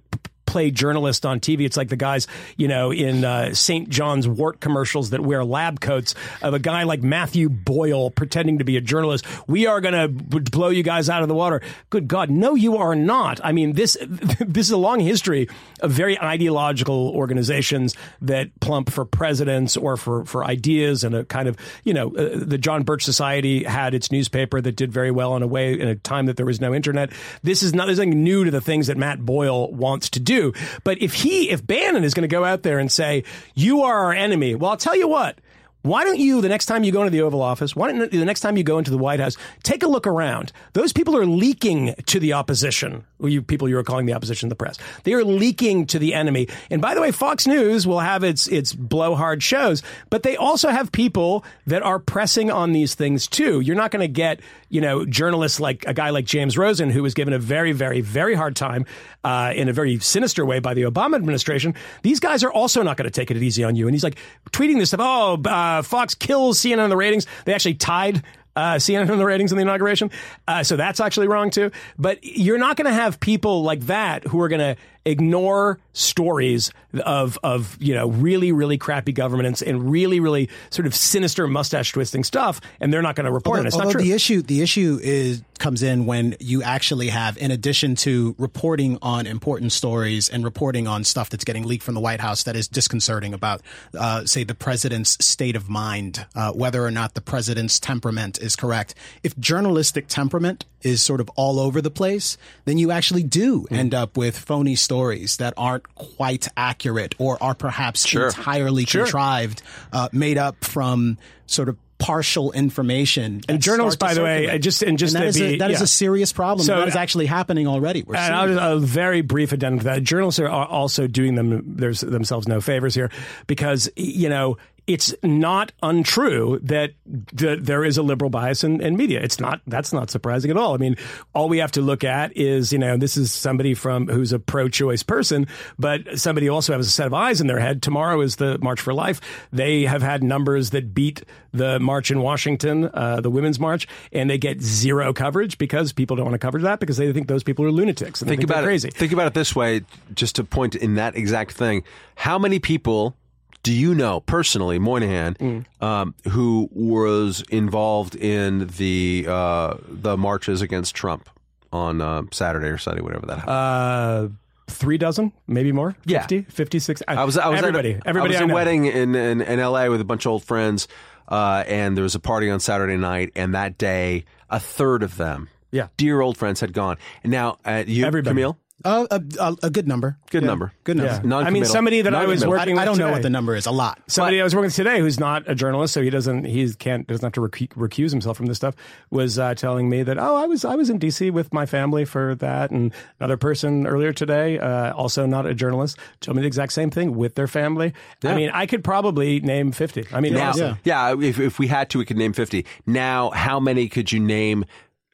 play journalist on TV. It's like the guys, you know, in uh, St. John's wort commercials that wear lab coats of a guy like Matthew Boyle pretending to be a journalist. We are going to blow you guys out of the water. Good God, no, you are not. I mean, this this is a long history of very ideological organizations that plump for presidents or for for ideas and a kind of you know uh, the John Birch Society had its newspaper that did very well in a way in a time that there was no internet. This is nothing new to the things that Matt Boyle wants to do. But if he if Bannon is going to go out there and say you are our enemy, well, I'll tell you what. Why don't you, the next time you go into the Oval Office, why don't you, the next time you go into the White House, take a look around? Those people are leaking to the opposition, you people you are calling the opposition, the press. They are leaking to the enemy. And by the way, Fox News will have its its blowhard shows, but they also have people that are pressing on these things too. You're not going to get, you know, journalists like a guy like James Rosen, who was given a very, very, very hard time uh, in a very sinister way by the Obama administration. These guys are also not going to take it easy on you. And he's like tweeting this stuff. Oh, uh, Fox kills CNN in the ratings. They actually tied uh, CNN in the ratings in the inauguration. Uh, so that's actually wrong too. But you're not going to have people like that who are going to ignore stories of of you know really really crappy governments and really really sort of sinister mustache twisting stuff, and they're not going to report on it. It's not true.
the issue the issue is comes in when you actually have, in addition to reporting on important stories and reporting on stuff that's getting leaked from the White House that is disconcerting about, uh, say, the president's state of mind, uh, whether or not the president's temperament is correct. If journalistic temperament is sort of all over the place, then you actually do end up with phony stories that aren't quite accurate or are perhaps entirely contrived, uh, made up from sort of partial information.
And
that
journals, by the way,
circulate.
just- and just
that
to
is a,
be-
that is
yeah.
a serious problem.
So,
that is actually happening already. We're
And
seeing
I'll just, a very brief addendum to that. Journalists are are also doing them there's themselves no favors here because you know it's not untrue that th- there is a liberal bias in, in media. It's not that's not surprising at all. I mean, all we have to look at is you know this is somebody from who's a pro-choice person, but somebody also has a set of eyes in their head. Tomorrow is the March for Life. They have had numbers that beat the march in Washington, uh, the Women's March, and they get zero coverage because people don't want to cover that because they think those people are lunatics and
think
think
about
they're crazy.
it. Think about it this way, just to point in that exact thing. How many people do you know personally, Moynihan,
Mm.
um, who was involved in the uh, the marches against Trump on uh, Saturday or Sunday, whatever that happened?
Uh, three dozen, maybe more.
Yeah.
50, 56.
I was I was
everybody.
at a,
everybody.
I was
I
a wedding in, in in L.A. with a bunch of old friends, uh, and there was a party on Saturday night, and that day a third of them,
Yeah.
dear old friends, had gone. And now uh, you,
Everybody.
Camille,
Uh, a, a, a good number.
good
Yeah.
number,
Good number.
Yeah.
Non-committal.
I mean, somebody that I was
Non-committal.
working
I, I don't
with
know
today.
what the number is. A lot.
Somebody I was working with today who's not a journalist, so he doesn't he can't doesn't have to recu- recuse himself from this stuff. Was uh, telling me that oh I was I was in D.C. with my family for that, and another person earlier today, uh, also not a journalist, told me the exact same thing with their family. I mean, I could probably name fifty. I mean,
Now,
honestly.
yeah, if, if we had to, we could name 50. Now, how many could you name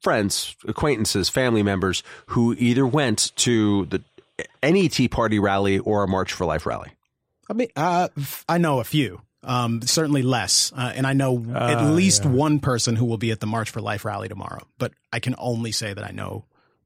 friends, acquaintances, family members who either went to the any Tea Party rally or a March for Life rally?
I mean, uh, f- I know a few. Um, certainly less, uh, and I know
Ah,
at least one person who will be at the March for Life rally tomorrow. But I can only say that I know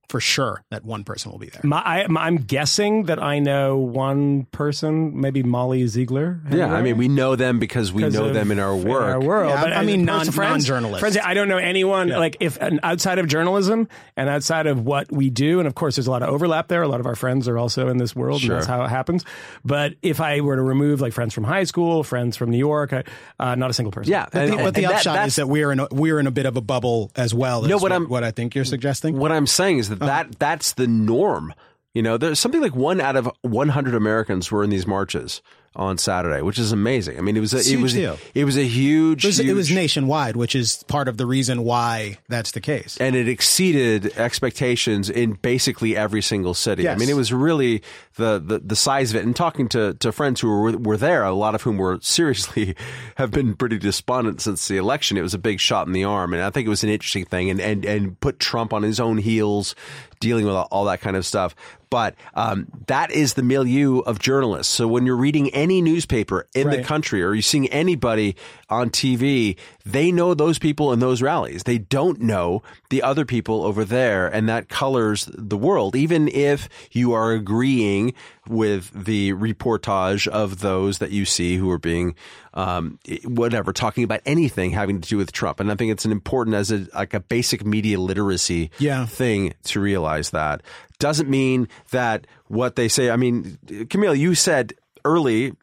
for sure that one person will be there.
My, I, I'm guessing that I know one person, maybe Mollie Ziegler.
Yeah, I mean, we know them because we know
of-
them in our work.
our world.
Yeah,
but
I
as
mean,
opposed
non-
friends,
non-journalists.
Friends, I don't know anyone like if and outside of journalism and outside of what we do, and of course, there's a lot of overlap there. A lot of our friends are also in this world,
Sure.
and that's how it happens. But if I were to remove like friends from high school, friends from New York, I, uh, not a single person.
Yeah,
But the,
and-
but the
and
upshot
that's-
is that we're in a, we're in a bit of a bubble as well.
No,
is
what
what,
I'm-
what I think you're suggesting.
What I'm saying is that. That that's the norm. You know, there's something like one out of 100 Americans were in these marches on Saturday, which is amazing. I mean, it was a, it
huge
was
deal.
it was a huge,
It was, it was nationwide, which is part of the reason why that's the case.
and it exceeded expectations in basically every single city. I mean, it was really the, the, the size of it. And talking to, to friends who were, were there, a lot of whom were seriously have been pretty despondent since the election. It was a big shot in the arm. And I think it was an interesting thing and, and, and put Trump on his own heels dealing with all, all that kind of stuff. But um, that is the milieu of journalists. So when you're reading any newspaper in the country or you're seeing anybody on TV, they know those people in those rallies. They don't know the other people over there, and that colors the world. Even if you are agreeing with the reportage of those that you see who are being, um, whatever, talking about anything having to do with Trump. And I think it's an important as a like a basic media literacy
Yeah.
thing to realize that doesn't mean that what they say. I mean, Camille, you said early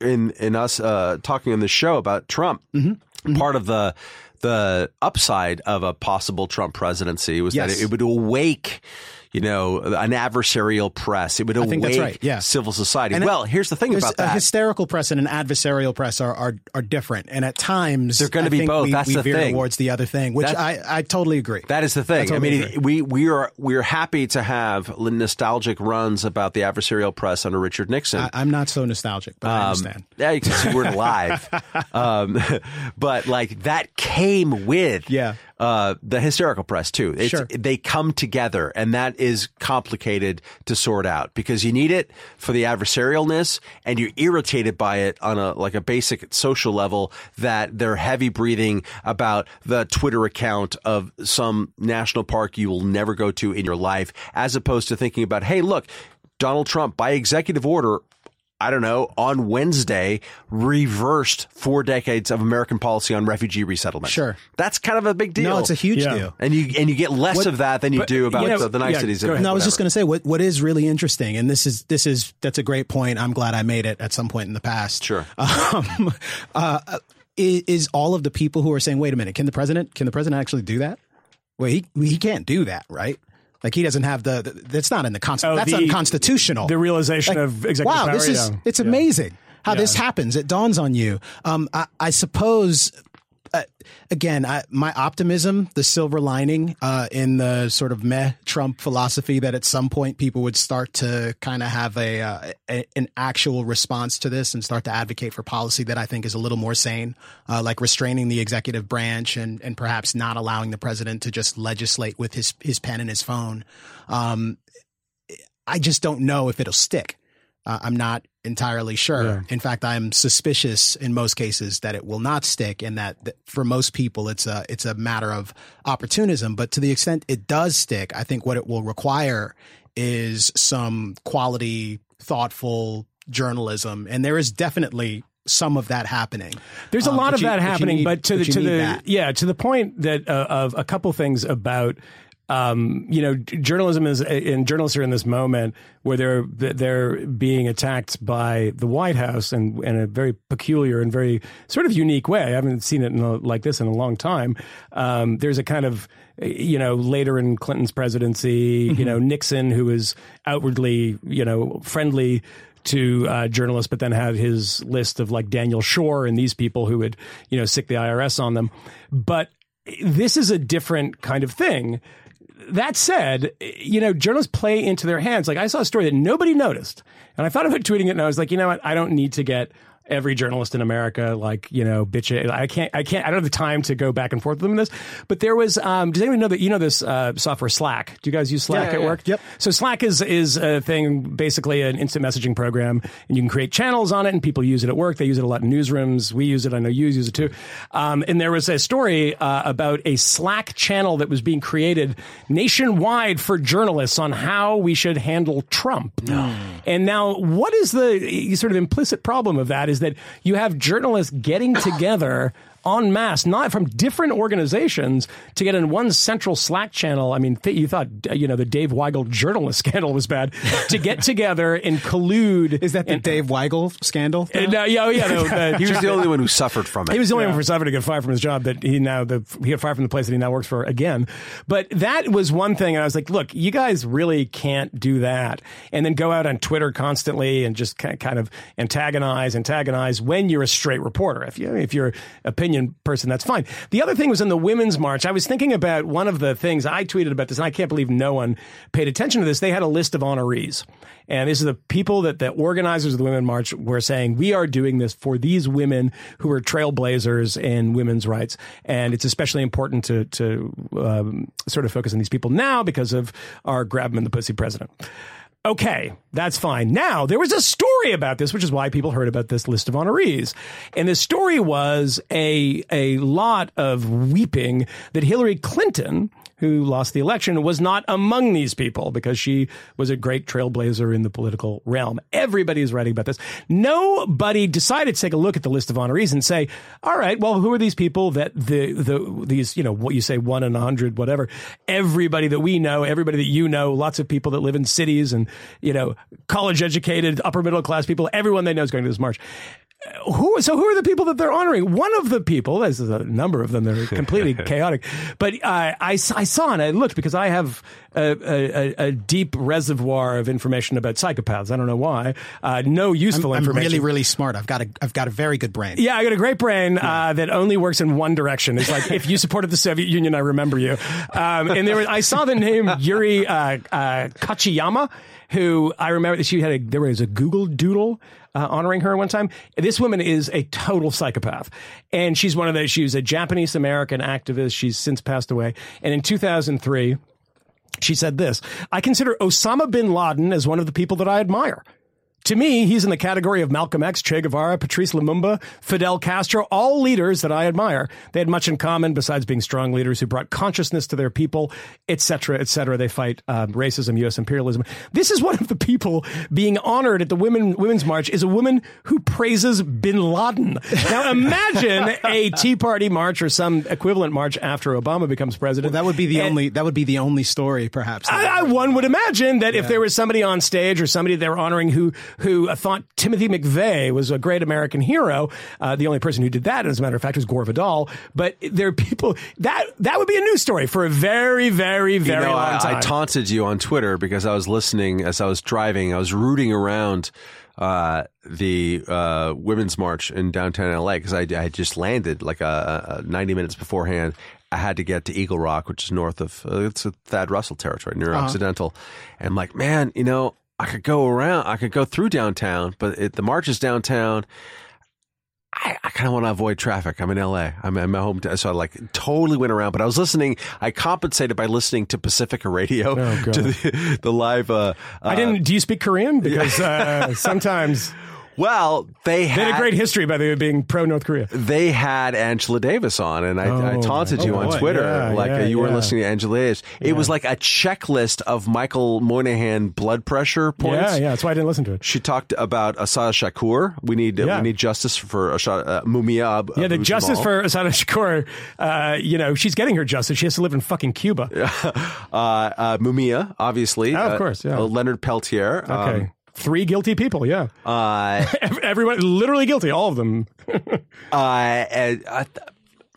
in in us uh, talking on the show about Trump,
Mm-hmm.
part of the the upside of a possible Trump presidency was that
Yes.
it, would awake. You know, an adversarial press. It would
think
awake
right, yeah.
civil society.
And
well, here's the thing about
a hysterical press and an adversarial press are are, are different, and at times
They're gonna be
think
both.
We,
That's
we
the
veer
thing.
towards the other thing, which I,
That's-
I totally agree.
That is the thing. I,
totally
mean,
agree.
we we are we are happy to have nostalgic runs about the adversarial press under Richard Nixon.
I, I'm not so nostalgic, but I understand.
Yeah, you weren't alive. um, but like that came with
Yeah.
Uh, the hysterical press too. It's,
Sure.
They come together, and that is complicated to sort out because you need it for the adversarialness, and you're irritated by it on a like a basic social level that they're heavy breathing about the Twitter account of some national park you will never go to in your life, as opposed to thinking about, hey, look, Donald Trump by executive order I don't know, on Wednesday, reversed four decades of American policy on refugee resettlement.
Sure.
That's kind of a big deal.
No, it's a huge
Yeah.
deal.
and you and you get less
What-
of that than you
but,
do about
you know,
the, the niceties
go
of
ahead.
No, I was just going to say what what is really interesting, and this is this is that's a great point. I'm glad I made it at some point in the past.
Sure.
Um, uh, is, is all of the people who are saying, "Wait a minute, can the president can the president actually do that?" Well, he he can't do that, right? Like he doesn't have the. the that's not in the constitution.
Oh,
that's
the-
unconstitutional.
the realization
Like,
of executive
wow,
power,
this is
yeah.
it's amazing how
Yeah.
this happens. It dawns on you. Um, I, I suppose uh, again, I, my optimism, the silver lining uh, in the sort of meh Trump philosophy that at some point people would start to kind of have a, uh, a, an actual response to this and start to advocate for policy that I think is a little more sane, uh, like restraining the executive branch and and perhaps not allowing the president to just legislate with his his pen and his phone. Um, I just don't know if it'll stick. Uh, I'm not entirely sure.
Yeah.
In fact, I'm suspicious in most cases that it will not stick, and that, that for most people it's a it's a matter of opportunism. But to the extent it does stick, I think what it will require is some quality, thoughtful journalism, and there is definitely some of that happening.
There's a
Um,
lot
but
of
you-
that
but
happening,
need-
but to the
but you
to the
that.
yeah to the point that uh, of a couple things about um, you know journalism is and journalists are in this moment where they're they're being attacked by the White House and in a very peculiar and very sort of unique way. I haven't seen it in a, like this in a long time. Um, there's a kind of you know later in Clinton's presidency, you know Nixon who is outwardly you know friendly to uh, journalists, but then had his list of like Daniel Schorr and these people who would, you know, sick the IRS on them. But this is a different kind of thing. That said, you know, journalists play into their hands. Like I saw a story that nobody noticed, and I thought about tweeting it, and I was like, you know what? I don't need to get every journalist in America like you know bitch. I can't. I can't. I don't have the time to go back and forth with them in this. But there was. Um, does anyone know that you know this uh, software Slack? Do you guys use Slack
Yeah,
at
yeah.
work?
Yep.
So Slack is is a thing, basically an instant messaging program, and you can create channels on it, and people use it at work. They use it a lot in newsrooms. We use it. I know you use it too. Um, and there was a story uh, about a Slack channel that was being created nationwide for journalists on how we should handle Trump. And now, what is the sort of implicit problem of that? Is that you have journalists getting together en masse, not from different organizations, to get in one central Slack channel. I mean, th- you thought you know the Dave Weigel journalist scandal was bad to get together and collude.
Is that the Dave Weigel scandal?
And, uh, yeah, oh, yeah. No, the-
He was the only one who suffered from it.
he was the only one for suffering to get fired from his job that he now the he got fired from the place that he now works for again. But that was one thing, and I was like, look, you guys really can't do that, and then go out on Twitter constantly and just kind of antagonize, antagonize when you're a straight reporter. If you if you're opinion person, that's fine. The other thing was in the women's march. I was thinking about one of the things I tweeted about this, and I can't believe no one paid attention to this. They had a list of honorees. And these are the people that the organizers of the Women March were saying, we are doing this for these women who are trailblazers in women's rights. And it's especially important to, to um, sort of focus on these people now because of our grab 'em in the pussy president. Okay, that's fine. Now, there was a story about this, which is why people heard about this list of honorees. And the story was a, a lot of weeping that Hillary Clinton, who lost the election, was not among these people because she was a great trailblazer in the political realm. Everybody is writing about this. Nobody decided to take a look at the list of honorees and say, all right, well, who are these people that the, the, these, you know, what you say, one in a hundred, whatever, everybody that we know, everybody that you know, lots of people that live in cities and, you know, college educated, upper middle class people, everyone they know is going to this march who so who are the people that they're honoring one of the people there's a number of them they're completely chaotic but uh, I, I saw and i looked because i have a, a, a deep reservoir of information about psychopaths i don't know why uh, no useful information.
I'm
information
really, really smart. I've got a, I've got a very good brain.
yeah, I got a great brain uh, that only works in one direction. It's like if you supported the Soviet Union, I remember you. Um, and there was, I saw the name Yuri uh, uh, Kochiyama, who I remember that she had a there was a Google Doodle. Uh, honoring her one time. This woman is a total psychopath, and she's one of those. She was a Japanese American activist. She's since passed away, and in 2003, she said this: "I consider Osama bin Laden as one of the people that I admire." To me, he's in the category of Malcolm X, Che Guevara, Patrice Lumumba, Fidel Castro, all leaders that I admire. They had much in common besides being strong leaders who brought consciousness to their people, et cetera, et cetera. They fight um, racism, U.S. imperialism. This is one of the people being honored at the women Women's March is a woman who praises Bin Laden. Now imagine a Tea Party march or some equivalent march after Obama becomes president.
That would be the
And-
only. That would be the only story, perhaps.
I, I, one would imagine that if there was somebody on stage or somebody they're honoring who who uh, thought Timothy McVeigh was a great American hero. Uh, the only person who did that, as a matter of fact, was Gore Vidal. But there are people that that would be a news story for a very, very, very
you know,
long
I,
time.
I taunted you on Twitter because I was listening as I was driving. I was rooting around uh, the uh, women's march in downtown LA because I, I had just landed like a, a 90 minutes beforehand. I had to get to Eagle Rock, which is north of uh, it's a Thad Russell territory near Occidental, and I'm like, man, you know, I could go around, I could go through downtown, but it, the march is downtown. I, I kind of want to avoid traffic. I'm in LA. I'm in my home, so I like totally went around. But I was listening. I compensated by listening to Pacifica Radio
Oh,
to the, the live. Uh,
I didn't. Do you speak Korean? Because uh, sometimes
well, they
they
had
had a great history by the way, being pro North Korea.
they had Angela Davis on, and I, I
Oh,
taunted you
oh
on
boy.
Twitter
Yeah,
like
yeah,
uh, you were
yeah.
listening to Angela Davis. It was like a checklist of Michael Moynihan blood pressure points.
Yeah, yeah. That's why I didn't listen to it.
She talked about Assata Shakur. We need uh, we need justice for Assata, uh, Mumia.
Yeah, the justice for Assata Shakur, uh, you know, she's getting her justice. She has to live in fucking Cuba.
uh, uh, Mumia, obviously.
Oh, of
uh,
courh, yeah.
uh, Leonard Peltier.
Okay.
Um,
Three guilty people, yeah.
uh,
Everyone, literally guilty, all of them.
uh, and I,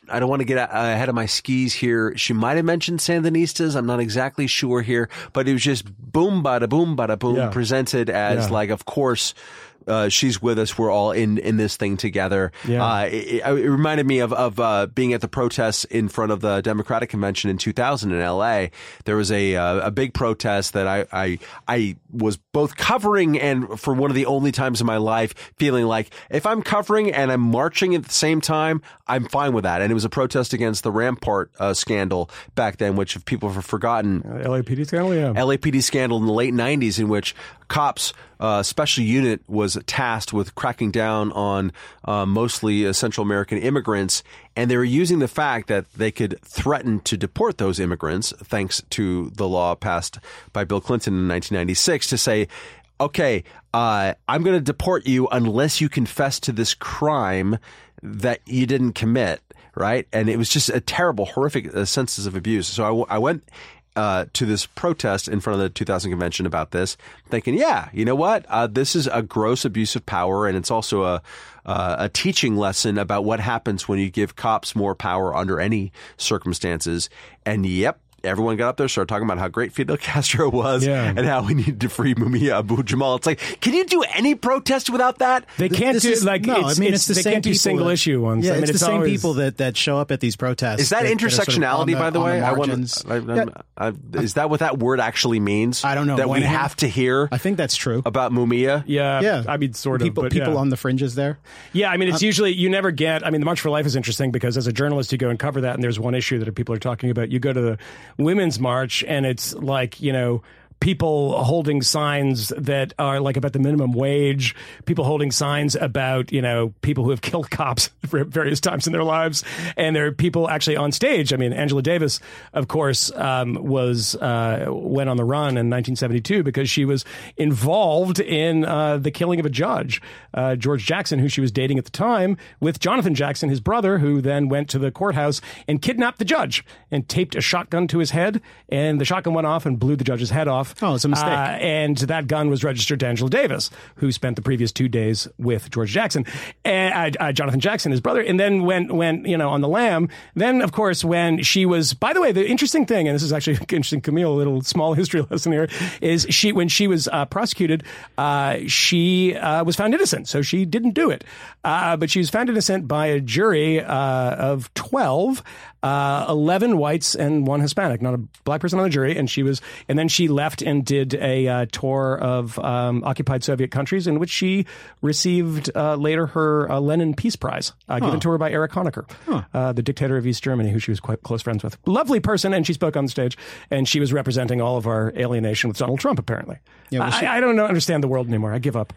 I don't want to get ahead of my skis here. She might have mentioned Sandinistas. I'm not exactly sure here, but it was just boom, bada boom, bada boom,
Yeah.
presented as
Yeah.
like, of course. Uh, she's with us. We're all in, in this thing together.
Yeah.
Uh, it, it it reminded me of, of uh, being at the protests in front of the Democratic convention in 2000 in LA. There was a uh, a big protest that I, I I was both covering and for one of the only times in my life feeling like if I'm covering and I'm marching at the same time, I'm fine with that. And it was a protest against the Rampart uh, scandal back then, which if people have forgotten,
LAPD scandal, yeah.
LAPD scandal in the late 90s in which cops uh, special unit was tasked with cracking down on uh, mostly uh, Central American immigrants, and they were using the fact that they could threaten to deport those immigrants, thanks to the law passed by Bill Clinton in 1996, to say, okay, uh, I'm going to deport you unless you confess to this crime that you didn't commit, right? And it was just a terrible, horrific uh, of abuse. So I, w- I went uh, to this protest in front of the 2000 convention about this, thinking, yeah, you know what? Uh, this is a gross abuse of power, and it's also a uh, a teaching lesson about what happens when you give cops more power under any circumstances. And yep. Everyone got up there, started talking about how great Fidel Castro was,
Yeah.
and how we needed to free Mumia Abu Jamal. It's like, can you do any protest without that?
They can't
This
do
is-
like
no.
it's,
I mean,
it's,
it's, the
they
same
can't do single
that-
issue ones.
Yeah,
I mean,
it's,
it's
the same people that, that show up at these protests.
Is that,
that- that sort of
intersectionality,
on the-
by the
on
way? I
margins.
want. I,
Yeah,
I, I, is that what that word actually means?
I don't know.
That we
Moynihan?
have to hear
I think that's true.
about Mumia.
Yeah,
yeah,
I mean, sort of.
people
but
people
yeah.
on the fringes there.
Yeah, I mean,
Uh,
it's usually you never get. I mean, the March for Life is interesting because as a journalist, you go and cover that, and there's one issue that people are talking about. You go to the Women's March, and it's like you know. People holding signs that are like about the minimum wage, people holding signs about, you know, people who have killed cops for various times in their lives. And there are people actually on stage. I mean, Angela Davis, of course, um, was, uh, went on the run in 1972 because she was involved in, uh, the killing of a judge, uh, George Jackson, who she was dating at the time with Jonathan Jackson, his brother, who then went to the courthouse and kidnapped the judge and taped a shotgun to his head. And the shotgun went off and blew the judge's head off.
Oh, it's a mistake.
Uh, and that gun was registered to Angela Davis, who spent the previous two days with George Jackson, and uh, uh, Jonathan Jackson, his brother. And then when, when you know, on the lam, then of course when she was. By the way, the interesting thing, and this is actually interesting, Camille, a little small history lesson here, is she when she was uh, prosecuted, uh, she uh, was found innocent, so she didn't do it, uh, but she was found innocent by a jury uh, of twelve. Uh, 11 whites and one Hispanic, not a black person on the jury. And she was, and then she left and did a uh, tour of um, occupied Soviet countries in which she received uh, later her uh, Lenin Peace Prize, uh, given to her by Erich Honecker, uh, the dictator of East Germany, who she was quite close friends with. Lovely person, and she spoke on the stage, and she was representing all of our alienation with Donald Trump, apparently.
Yeah, well,
I, I don't know, understand the world anymore. I give up.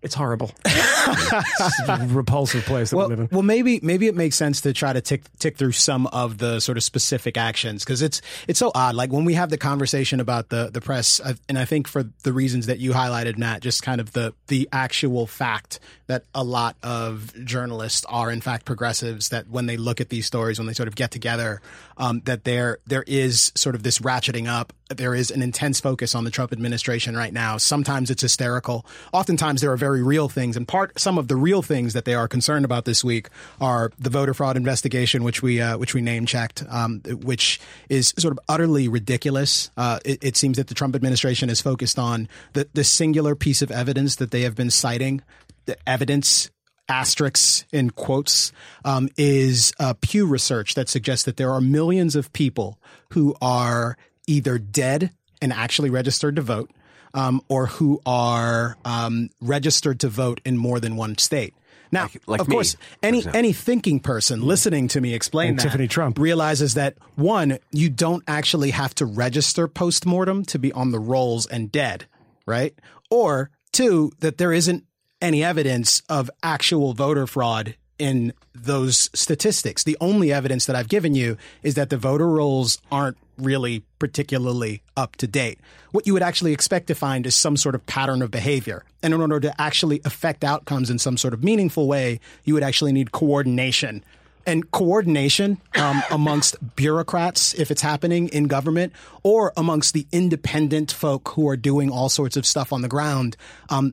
It's horrible. it's a repulsive place that
Well,
we live in.
well, maybe maybe it makes sense to try to tick tick through some of the sort of specific actions because it's it's so odd. Like when we have the conversation about the the press, I- and I think for the reasons that you highlighted, Matt, just kind of the the actual fact that a lot of journalists are in fact progressives. That when they look at these stories, when they sort of get together, um, that there there is sort of this ratcheting up there is an intense focus on the Trump administration right now. Sometimes it's hysterical. Oftentimes there are very real things, and part some of the real things that they are concerned about this week are the voter fraud investigation, which we uh, which we name checked, um, which is sort of utterly ridiculous. Uh, it, it seems that the Trump administration is focused on the the singular piece of evidence that they have been citing, the evidence asterisks in quotes um, is uh, Pew research that suggests that there are millions of people who are either dead and actually registered to vote, um, or who are um, registered to vote in more than one state. Now,
Like- like
of
me,
course, any any thinking person listening to me explain
And
that
Tiffany Trump.
realizes that one, you don't actually have to register post mortem to be on the rolls and dead, right? Or two, that there isn't any evidence of actual voter fraud in those statistics. The only evidence that I've given you is that the voter rolls aren't really particularly up to date. What you would actually expect to find is some sort of pattern of behavior. And in order to actually affect outcomes in some sort of meaningful way, you would actually need coordination and coordination um, amongst bureaucrats if it's happening in government or amongst the independent folk who are doing all sorts of stuff on the ground um,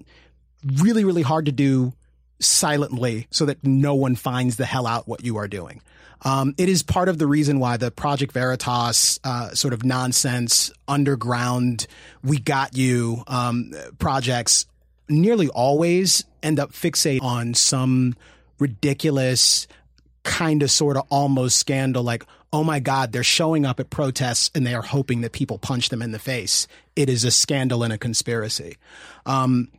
really really hard to do silently so that no one finds the hell out what you are doing. Um, it is part of the reason why the project veritas uh, sort of nonsense underground we got you um, projects nearly always end up fixate on some ridiculous kind of sort of almost scandal like oh my god they're showing up at protests and they are hoping that people punch them in the face. It is a scandal and a conspiracy. Um,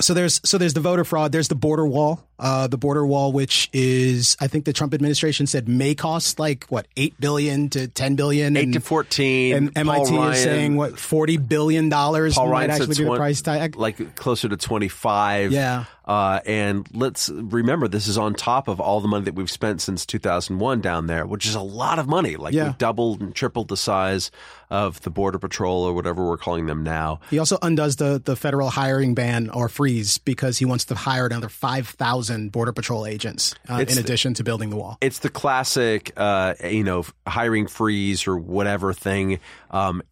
so there's so there's the voter fraud. There's the border wall. Uh, the border wall, which is I think the Trump administration said may cost like what eight billion to ten billion.
Eight
and,
to fourteen.
And
Paul
MIT
Ryan-
is saying what forty billion dollars might
Ryan
actually be the price tag.
like closer to 25.
Yeah.
Uh, and let's remember, this is on top of all the money that we've spent since 2001 down there, which is a lot of money. Like
Yeah.
we've doubled and tripled the size of the Border Patrol or whatever we're calling them now.
He also undoes the the federal hiring ban or freeze because he wants to hire another five thousand border patrol agents uh, in addition to building the wall.
It's the classic, uh, you know, hiring freeze or whatever thing. Um,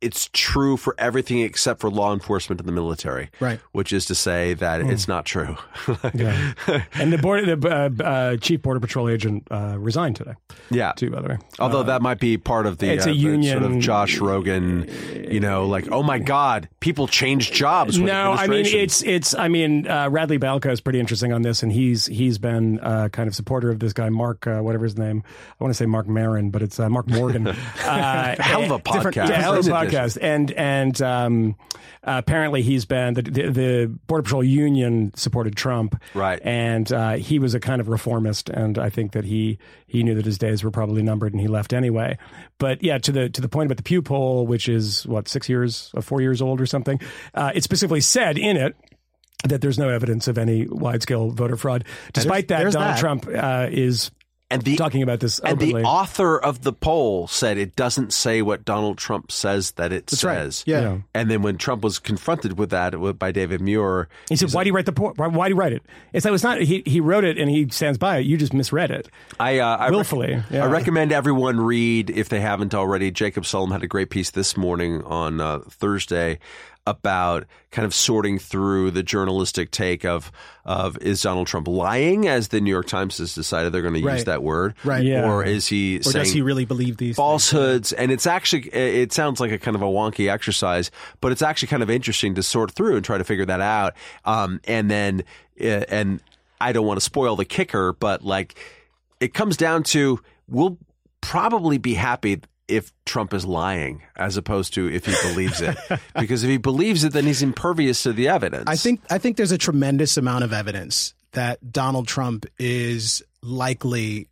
it's true for everything except for law enforcement and the military,
Right.
Which is to say that it's not true.
Yeah. and the border, the uh, uh, chief border patrol agent uh, resigned today.
yeah.
Too, by the way.
Although that might be part of the,
it's
uh,
a
the sort
union-
of Josh Rogin, you know, like oh my God, people change jobs. With
No, I mean it's it's. I mean uh, Radley Balko is pretty interesting on this, and he's he's been uh, kind of supporter of this guy Mark, uh, whatever his name. I want to say Marc Maron, but it's uh, Mark Morgan. uh,
Hell of a podcast.
yeah, hell of a
Different
podcast, and and um, apparently he's been the, the the Border Patrol Union supported Trump,
Right.
and uh, he was a kind of reformist, and I think that he he knew that his days were probably numbered, and he left anyway. But yeah, to the to the point about the Pew poll, which is what six years, uh, four years old or something, uh, it specifically said in it that there's no evidence of any wide scale voter fraud. Despite that,
there's
Donald
that.
Trump uh, is
and the
talking about this
and the author of the poll said it doesn't say what Donald Trump says that it
That's right.
says.
Yeah.
Yeah.
And then when Trump was confronted with that by David Muir,
He said, "Why do you write the po- why, why do you write it?" It's like it's not. He he wrote it and he stands by it. You just misread it.
I, uh, I rec-
Willfully, yeah.
I recommend everyone read if they haven't already. Jacob Sullum had a great piece this morning on uh, Thursday about kind of sorting through the journalistic take of of is Donald Trump lying, as the New York Times has decided they're going to use
Right.
that word,
Right.
Yeah.
Or is he
Or
saying
does he really believe these things?
falsehoods and it's actually it sounds like a kind of a wonky exercise but it's actually kind of interesting to sort through and try to figure that out um, and then uh, and i don't want to spoil the kicker but like it comes down to we'll probably be happy if Trump is lying as opposed to if he believes it because if he believes it then he's impervious to the evidence
I think I think there's a tremendous amount of evidence that Donald Trump is likely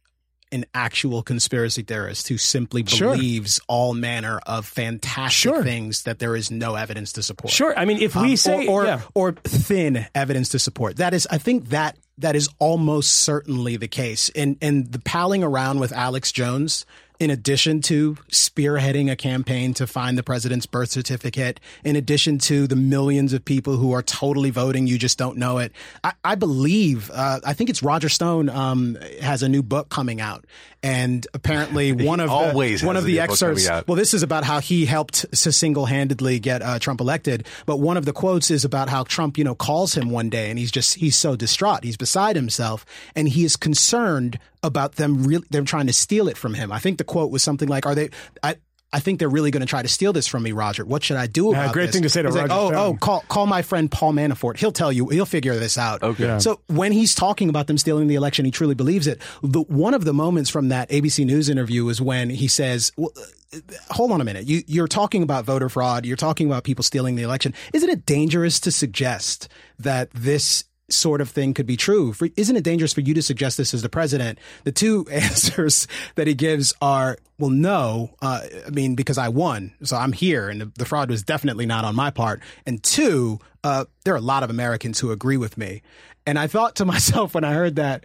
an actual conspiracy theorist who simply
Sure.
believes all manner of fantastic
Sure.
things that there is no evidence to support.
Sure. I mean, if we
Um,
say
or or,
yeah.
or thin evidence to support. That is, I think that that is almost certainly the case. And and the palling around with Alex Jones in addition to spearheading a campaign to find the president's birth certificate, in addition to the millions of people who are totally voting, you just don't know it. I, I believe, uh, I think it's Roger Stone um, has a new book coming out, and apparently one of
always
the, one of the excerpts. Well, this is about how he helped to single handedly get uh, Trump elected, but one of the quotes is about how Trump, you know, calls him one day and he's just he's so distraught, he's beside himself, and he is concerned about them really them trying to steal it from him. I think the quote was something like, "Are they?" I, I think they're really going to try to steal this from me, Roger. What should I do about
great
this?
thing to say to
He's like,
Roger
oh,
Stone.
oh, call call my friend Paul Manafort. He'll tell you. He'll figure this out.
Okay. Yeah.
So when he's talking about them stealing the election, he truly believes it. The, one of the moments from that ABC News interview is when he says. Well, uh, Hold on a minute. You, you're talking about voter fraud. You're talking about people stealing the election. Isn't it dangerous to suggest that this sort of thing could be true. For, isn't it dangerous for you to suggest this as the president? The two answers that he gives are, well, no. Uh, I mean, because I won, so I'm here, and the, the fraud was definitely not on my part. And two, uh, there are a lot of Americans who agree with me. And I thought to myself when I heard that,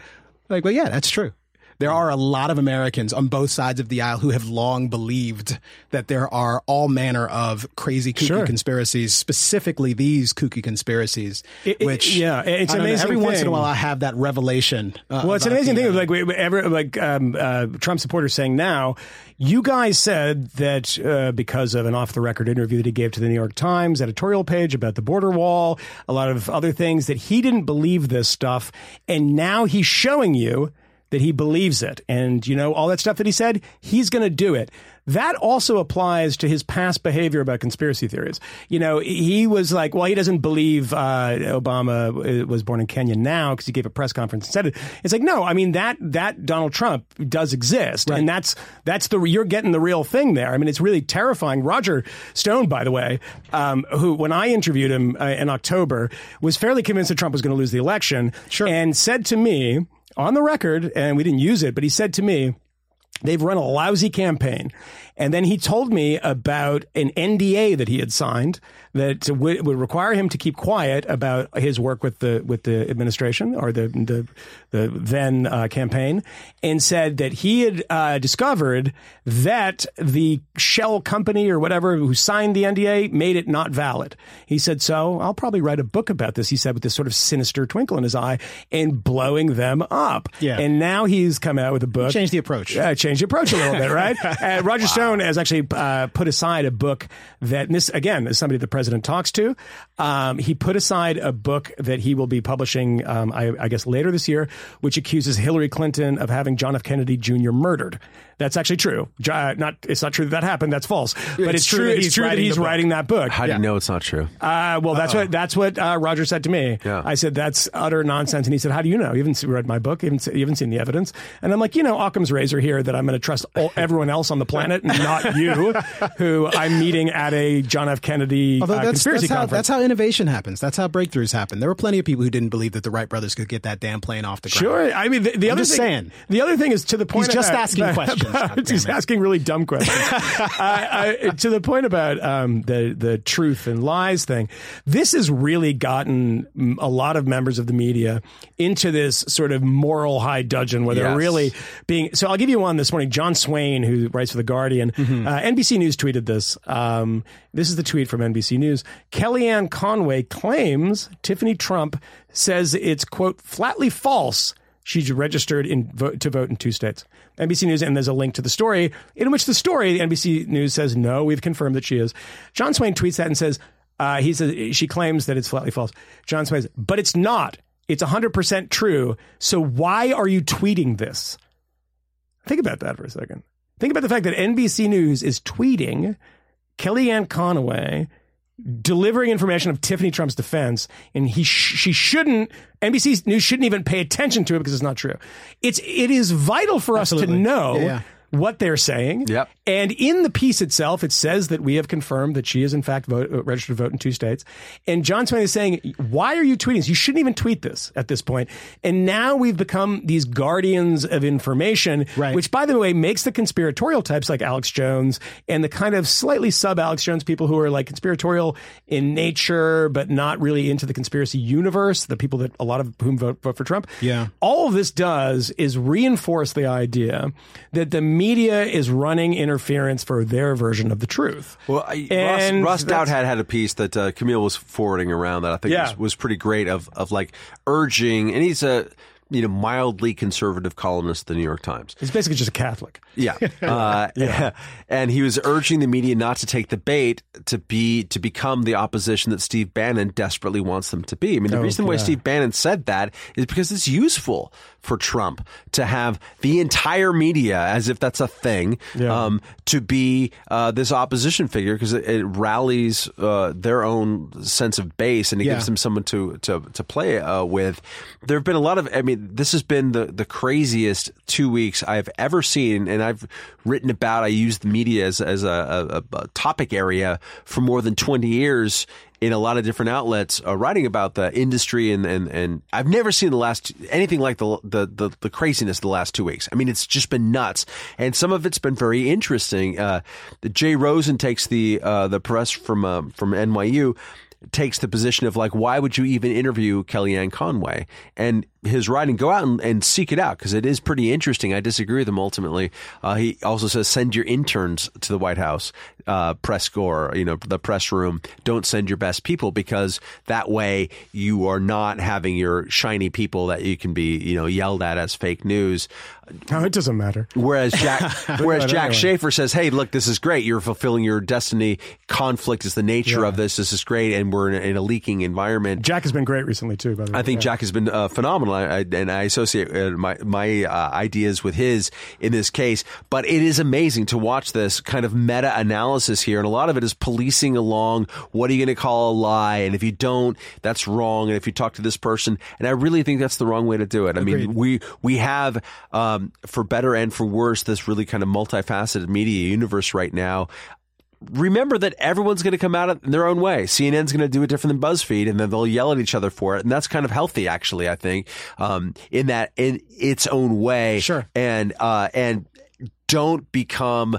like, well, yeah, that's true. There are a lot of Americans on both sides of the aisle who have long believed that there are all manner of crazy kooky
Sure.
conspiracies, specifically these kooky conspiracies,
It- it-
which
yeah, it's
I know,
amazing
every once in a while I have that revelation. Uh,
Well, it's an amazing
the,
thing.
uh,
Like, we- ever, like um, uh, Trump supporters saying now, you guys said that uh, because of an off-the-record interview that he gave to the New York Times editorial page about the border wall, a lot of other things, that he didn't believe this stuff, and now he's showing you that he believes it, and you know all that stuff that he said, he's going to do it. That also applies to his past behavior about conspiracy theories. You know, he was like, well, he doesn't believe uh, Obama uh, was born in Kenya now because he gave a press conference and said it. It's like, no, I mean that that Donald Trump does exist, and that's that's the you're getting the real thing there. I mean, it's really terrifying. Roger Stone, by the way, um, who when I interviewed him uh, in October, was fairly convinced that Trump was going to lose the election,
Sure.
and said to me on the record, and we didn't use it, but he said to me. They've run a lousy campaign. And then he told me about an NDA that he had signed that would, would require him to keep quiet about his work with the with the administration or the the, the then uh, campaign, and said that he had uh, discovered that the shell company or whatever who signed the NDA made it not valid. He said, "So I'll probably write a book about this." He said with this sort of sinister twinkle in his eye and blowing them up.
Yeah.
And now he's come out with a book.
Change the approach.
Uh, change the approach a little bit, right? Uh, Roger Stone has actually uh, put aside a book that, this again is somebody the president talks to. Um, he put aside a book that he will be publishing, um, I, I guess, later this year, which accuses Hillary Clinton of having John F. Kennedy Jr. murdered. That's actually true. Uh, not it's not true that that happened. That's false. But it's, true. It's true that he's
the book.
writing that book.
How do you know it's not true?
Uh, well, that's what that's what uh, Roger said to me.
Yeah.
I said that's utter nonsense, and he said, "How do you know? You haven't se- read my book. You haven't, you haven't seen the evidence." And I'm like, you know, Occam's razor here that I'm going to trust all, everyone else on the planet, and not you, who I'm meeting at a John F. Kennedy
Although
uh,
that's,
conspiracy
that's, how,
conference.
that's how innovation happens. That's how breakthroughs happen. There were plenty of people who didn't believe that the Wright brothers could get that damn plane off the ground.
Sure. I mean, the, the other
just
thing,
saying.
The other thing is to the point.
He's just
about-
asking
about-
questions,
he's asking really dumb questions. uh, to the point about um, the the truth and lies thing. This has really gotten a lot of members of the media into this sort of moral high dudgeon where they're
Yes.
really being. So I'll give you one this morning. Jon Swaine, who writes for the Guardian,
Mm-hmm.
uh, NBC News tweeted this. Um, this is the tweet from NBC News. Kellyanne Conway claims Tiffany Trump says it's quote flatly false. She's registered in vote, to vote in two states. NBC News, and there's a link to the story in which the story NBC News says no, we've confirmed that she is. Jon Swaine tweets that and says uh, he says she claims that it's flatly false. Jon Swaine says, but it's not. It's 100% true. So why are you tweeting this? Think about that for a second. Think about the fact that NBC News is tweeting Kellyanne Conway delivering information of Tiffany Trump's defense, and he sh- she shouldn't. NBC News shouldn't even pay attention to it because it's not true. It's it is vital for us
Absolutely.
to know.
Yeah, yeah.
What they're saying,
Yep.
and in the piece itself, it says that we have confirmed that she is in fact vote, uh, registered to vote in two states. And Jon Swaine is saying, "Why are you tweeting this? You shouldn't even tweet this at this point." And now we've become these guardians of information,
Right.
which, by the way, makes the conspiratorial types like Alex Jones and the kind of slightly sub Alex Jones people who are like conspiratorial in nature, but not really into the conspiracy universe, the people that a lot of whom vote, vote for Trump.
Yeah.
All of this does is reinforce the idea that the media is running interference for their version of the truth.
Well, I,
And
Ross
that's-
Douthat had had a piece that uh, Camille was forwarding around that I think
Yeah.
was, was pretty great of of like urging, and he's a you know mildly conservative columnist at the New York Times.
He's basically just a Catholic.
Yeah. Uh, And he was urging the media not to take the bait to be to become the opposition that Steve Bannon desperately wants them to be. I mean, the
Oh,
reason why. Steve Bannon said that is because it's useful for Trump to have the entire media, as if that's a thing,
Yeah.
um, to be uh, this opposition figure because it, it rallies uh, their own sense of base and it
Yeah.
gives them someone to to to play uh, with. There have been a lot of. I mean, this has been the the craziest two weeks I've ever seen, and I've written about. I use the media as as a, a, a topic area for more than twenty years in a lot of different outlets uh, writing about the industry and, and, and I've never seen the last anything like the, the the the craziness the last two weeks. I mean, it's just been nuts, and some of it's been very interesting. Uh, Jay Rosen takes the uh, the press from uh, from NYU takes the position of like, why would you even interview Kellyanne Conway? And his writing, go out and, and seek it out because it is pretty interesting. I disagree with him ultimately. Uh, he also says send your interns to the White House uh, press corps, you know, the press room. Don't send your best people because that way you are not having your shiny people that you can be, you know, yelled at as fake news.
No, it doesn't matter.
Whereas Jack, whereas Jack
anyway.
Shafer says, "Hey, look, this is great. You're fulfilling your destiny. Conflict is the nature of this. This is great, and we're in a, in a leaking environment."
Jack has been great recently too. By the way,
I think
Yeah.
Jack has been uh, phenomenal, I, and I associate uh, my my uh, ideas with his in this case. But it is amazing to watch this kind of meta analysis here, and a lot of it is policing along. What are you going to call a lie? And if you don't, that's wrong. And if you talk to this person, and I really think that's the wrong way to do it. I mean, we we have, um, for better and for worse, this really kind of multifaceted media universe right now remember that everyone's going to come out in their own way. CNN's going to do it different than BuzzFeed, and then they'll yell at each other for it, and that's kind of healthy, actually. I think um, in that in its own way,
Sure.
and uh, and don't become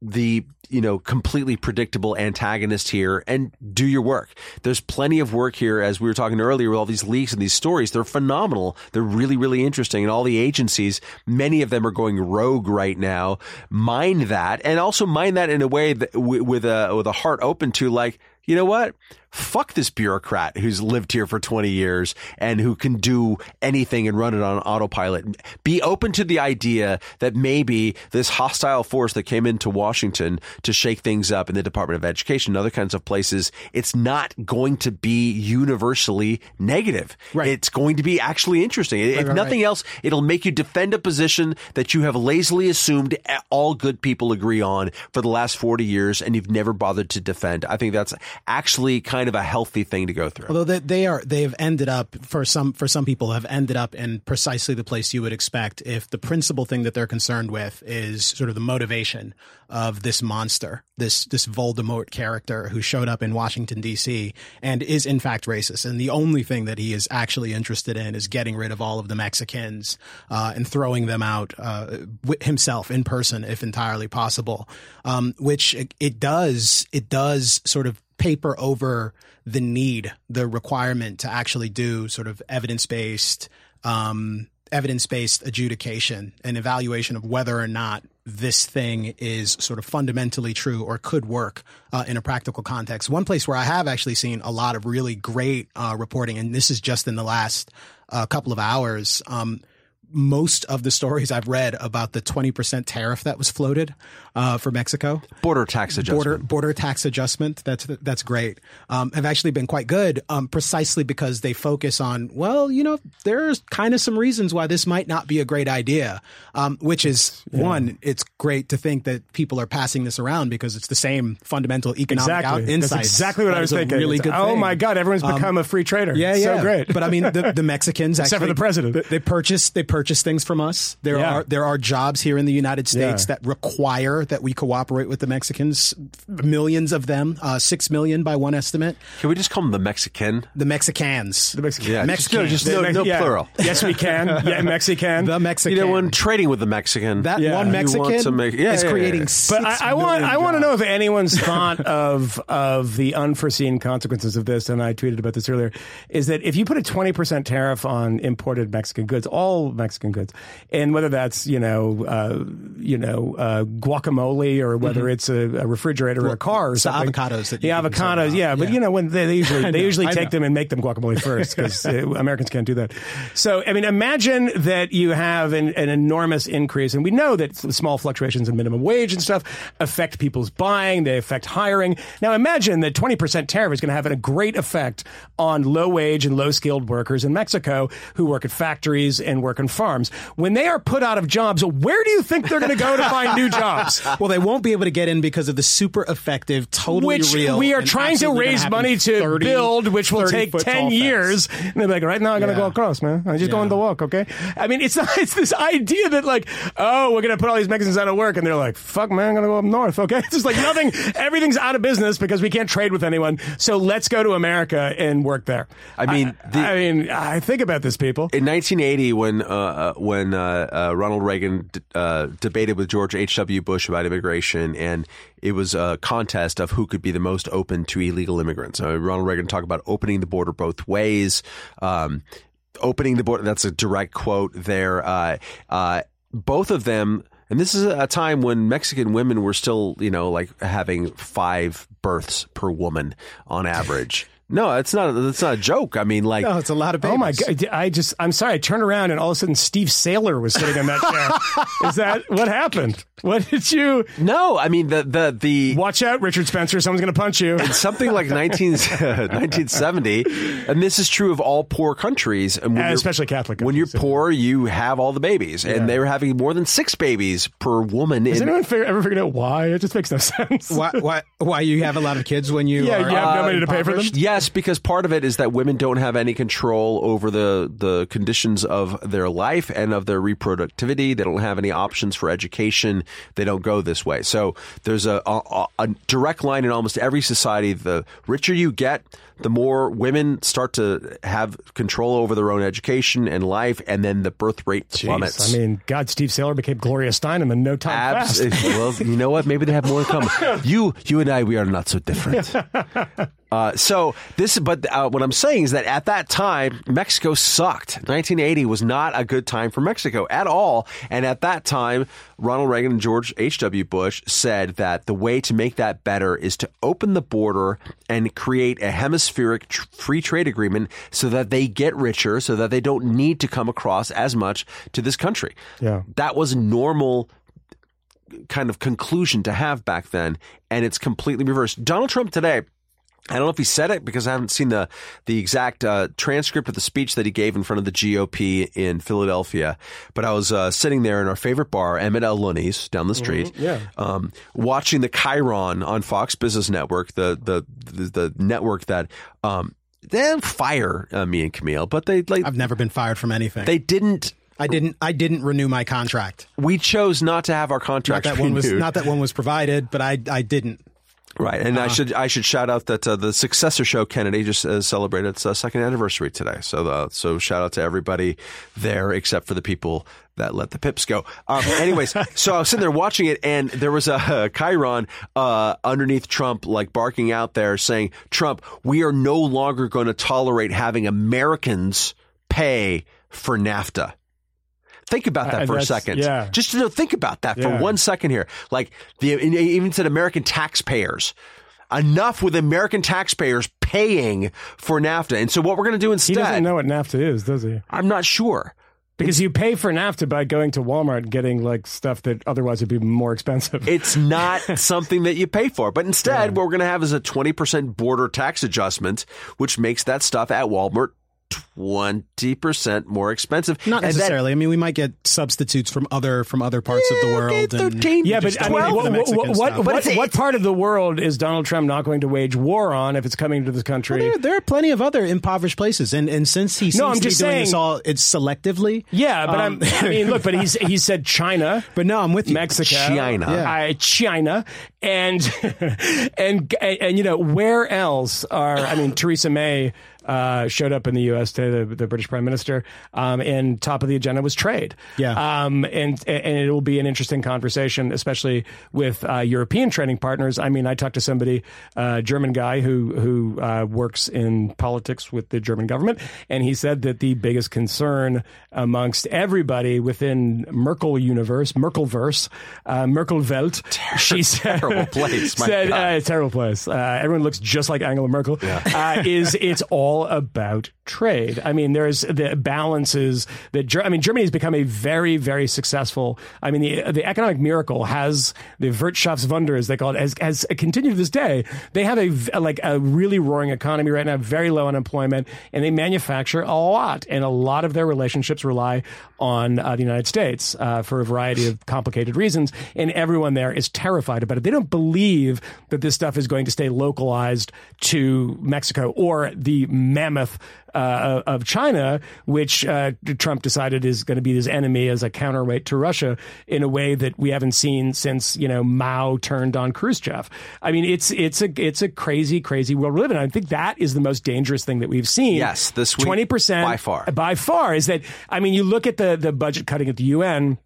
the you know completely predictable antagonist here and do your work. There's plenty of work here as we were talking earlier with all these leaks and these stories. They're phenomenal. They're really really interesting. And all the agencies many of them are going rogue right now. Mind that and also mind that in a way that w- with a with a heart open to like you know what fuck this bureaucrat who's lived here for 20 years and who can do anything and run it on autopilot. Be open to the idea that maybe this hostile force that came into Washington to shake things up in the Department of Education and other kinds of places, it's not going to be universally negative.
Right.
It's going to be actually interesting. if
right,
nothing
right.
else, it'll make you defend a position that you have lazily assumed all good people agree on for the last 40 years and you've never bothered to defend. I think that's actually kind of a healthy thing to go through.
Although they, they are, they have ended up for some for some people have ended up in precisely the place you would expect if the principal thing that they're concerned with is sort of the motivation of this monster, this this Voldemort character who showed up in Washington D.C. and is in fact racist, and the only thing that he is actually interested in is getting rid of all of the Mexicans uh, and throwing them out uh, himself in person, if entirely possible. Um, which it, it does it does sort of paper over the need, the requirement to actually do sort of evidence based, um, evidence based adjudication and evaluation of whether or not this thing is sort of fundamentally true or could work uh, in a practical context. One place where I have actually seen a lot of really great uh, reporting, and this is just in the last uh, couple of hours. Um, most of the stories I've read about the 20% tariff that was floated uh, for Mexico
Border tax adjustment.
border border tax adjustment. That's that's great. Um, have actually been quite good, um, precisely because they focus on well, you know, there's kind of some reasons why this might not be a great idea. Um, which is one, it's great to think that people are passing this around because it's the same fundamental economic out
Exactly.
insights.
That's exactly what
That
I was thinking.
Really
It's,
good.
oh
thing.
my God, everyone's
Um,
become a free trader.
yeah, yeah,
So great.
But I mean, the, the Mexicans
Except for the president.
They, they purchase they purchase things from us. There
Yeah.
are there are jobs here in the United States
Yeah.
that require that we cooperate with the Mexicans. Millions of them, uh, six million by one estimate.
Can we just call them the Mexican?
The Mexicans.
The Mexican.
Yeah, just-
Mexicans.
just no, no
Yeah.
plural.
Yes, we can. Yeah, Mexican.
the Mexican.
You know, when trading with the Mexican,
that
Yeah.
one Mexican
to make- yeah,
is
yeah, yeah,
creating.
yeah.
But
six
I, I want
million
I want to know if anyone's thought of of the unforeseen consequences of this, and I tweeted about this earlier, is that if you put a twenty percent tariff on imported Mexican goods, all Mexican Mexican goods, and whether that's you know uh, you know uh, guacamole or whether it's a, a refrigerator or a car or
the
something.
avocados that
the avocados, yeah, but
Yeah.
you know when they, they usually they usually take them and make them guacamole first because Americans can't do that. So I mean, imagine that you have an, an enormous increase, and we know that small fluctuations in minimum wage and stuff affect people's buying, they affect hiring. Now imagine that twenty percent tariff is going to have a great effect on low wage and low skilled workers in Mexico who work at factories and work on farms. When they are put out of jobs, where do you think they're going to go to find new jobs?
Well, they won't be able to get in because of the super effective, totally
which
real.
we are trying to raise money to
30
build, which will take 10 years.
fence.
And they're like, right now, I'm going to
Yeah.
go across, man. I'm just
Yeah.
going to walk, okay? I mean, it's not, it's this idea that, like, oh, we're going to put all these Mexicans out of work. And they're like, fuck, man, I'm going to go up north, okay? It's just like nothing, everything's out of business because we can't trade with anyone. So let's go to America and work there.
I mean, the-
I mean, I think about this, people.
in 1980, when uh, uh, when uh, uh, Ronald Reagan d- uh, debated with George H. W. Bush about immigration, and it was a contest of who could be the most open to illegal immigrants. Ronald Reagan talked about opening the border both ways. Um, opening the border. That's a direct quote there. Uh, both of them. And this is a time when Mexican women were still, you know, like having five births per woman on average. No, it's not. It's not a joke. I mean, like,
No, it's a lot of babies.
Oh my god! I just I'm sorry. I turned around and all of a sudden Steve Sailer was sitting in that chair. Is that what happened? What did you?
no. I mean, the the the
Watch out, Richard Spencer! Someone's going to punch you.
It's something like 19, 1970, and this is true of all poor countries, and when
Uh, especially Catholic
When you're poor, you have all the babies, and they were having more than six babies per woman.
Has
in,
anyone figure, ever figured out why? It just makes no sense.
why, why, why you have a lot of kids when you
Yeah,
are
you have no
uh,
money to pay for them?
impoverished?
Yes, because part of it is that women don't have any control over the the conditions of their life and of their reproductivity. They don't have any options for education. They don't go this way. So there's a a, a direct line in almost every society. The richer you get, the more women start to have control over their own education and life, and then the birth rate plummets.
Jeez, I mean, God, Steve Sailer became Gloria Steinem in no time
Abs- well, you know what? Maybe they have more to come. You, you and I, we are not so different. Uh, so this, but uh, what I'm saying is that at that time, Mexico sucked. 1980 was not a good time for Mexico at all. And at that time, Ronald Reagan and George H.W. Bush said that the way to make that better is to open the border and create a hemispheric tr- free trade agreement so that they get richer, so that they don't need to come across as much to this country.
Yeah.
That was normal kind of conclusion to have back then, and it's completely reversed. Donald Trump today. I don't know if he said it because I haven't seen the the exact uh, transcript of the speech that he gave in front of the GOP in Philadelphia. But I was uh, sitting there in our favorite bar, Emmett O'Lunney's down the street,
yeah.
um, watching the Chyron on Fox Business Network, the the the, the network that um, they fire uh, me and Camille, but they like
I've never been fired from anything.
they didn't.
I didn't. I didn't renew my contract.
We chose not to have our
Not
contract
that one was not that one was provided, but I I didn't.
Right, and I
Uh-huh.
should I should shout out that uh, the successor show Kennedy just uh, celebrated its uh, second anniversary today. So uh, so shout out to everybody there except for the people that let the pips go. Um, anyways, so I was sitting there watching it, and there was a, uh Chyron uh, underneath Trump, like barking out there, saying, "Trump, we are no longer going to tolerate having Americans pay for NAFTA." Think about that
Uh,
for a second.
yeah.
Just to know, think about that for one second here. Like the even said American taxpayers. Enough with American taxpayers paying for NAFTA. And so what we're going to do instead?
He doesn't know what NAFTA is, does he?
I'm not sure.
Because you pay for NAFTA by going to Walmart and getting like stuff that otherwise would be more expensive.
It's not something that you pay for. But instead, what we're going to have is a 20% border tax adjustment, which makes that stuff at Walmart 20% more expensive.
Not
And that-
necessarily. I mean, we might get substitutes from other from other parts of the world.
okay,
and
13.
yeah, but I mean, what, what, what,
stuff.
what, what part of the world is Donald Trump not going to wage war on if it's coming to this country?
There, there are plenty of other impoverished places, and and since he seems
No, I'm
to
just
be doing
saying-
this all, it's selectively.
yeah, but
Um,
I'm, I mean, look, but he's he said China.
But no, I'm with you.
Mexico,
China.
Yeah.
I- China, and and and you know where else are? I mean, Theresa May uh, showed up in the U.S. today, the, the British Prime Minister, um, and top of the agenda was trade.
Yeah.
Um, and and it will be an interesting conversation, especially with uh, European trading partners. I mean, I talked to somebody, uh, German guy who who uh, works in politics with the German government, and he said that the biggest concern amongst everybody within Merkel universe, Merkelverse, uh, Merkelwelt, she said,
terrible place, my
said uh, terrible place. Uh, everyone looks just like Angela Merkel. Uh, is it's all about trade. I mean, there's the balances that I mean, Germany has become a very, very successful. I mean, the the economic miracle has the Wirtschaftswunder, as they call it, has, has continued to this day. They have a like a really roaring economy right now, very low unemployment, and they manufacture a lot, and a lot of their relationships rely on uh, the United States uh, for a variety of complicated reasons, and everyone there is terrified about it. They don't believe that this stuff is going to stay localized to Mexico or the mammoth uh, of China, which uh, Trump decided is going to be his enemy as a counterweight to Russia in a way that we haven't seen since you know Mao turned on Khrushchev. I mean, it's it's a it's a crazy crazy world we live in. I think that is the most dangerous thing that we've seen.
Yes, this
twenty percent
by far.
by far is that. I mean, you look at the the budget cutting at the UN,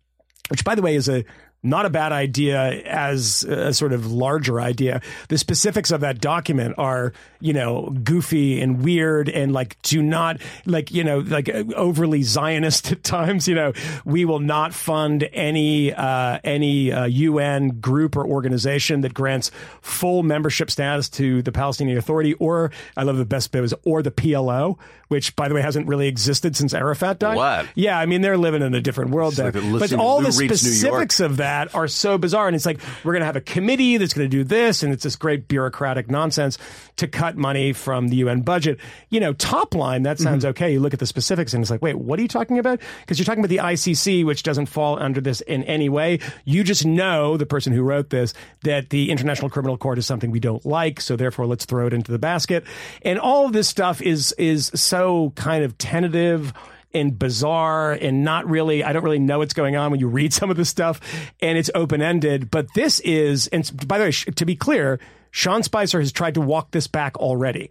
which by the way is a not a bad idea as a sort of larger idea. The specifics of that document are, you know, goofy and weird and like do not like, you know, like overly Zionist at times, you know, we will not fund any uh any uh, UN group or organization that grants full membership status to the Palestinian Authority or I love the best bit was or the PLO, which by the way hasn't really existed since Arafat died.
What?
Yeah, I mean they're living in a different world there.
like
but all the
Reed's New York.
specifics of that are so bizarre. And it's like, we're going to have a committee that's going to do this. And it's this great bureaucratic nonsense to cut money from the UN budget. You know, top line, that sounds
Mm-hmm.
okay. You look at the specifics and it's like, wait, what are you talking about? Because you're talking about the ICC, which doesn't fall under this in any way. You just know, the person who wrote this, that the International Criminal Court is something we don't like. So therefore, let's throw it into the basket. And all of this stuff is, is so kind of tentative and bizarre and not really I don't really know what's going on when you read some of this stuff and it's open ended but this is and by the way to be clear Sean Spicer has tried to walk this back already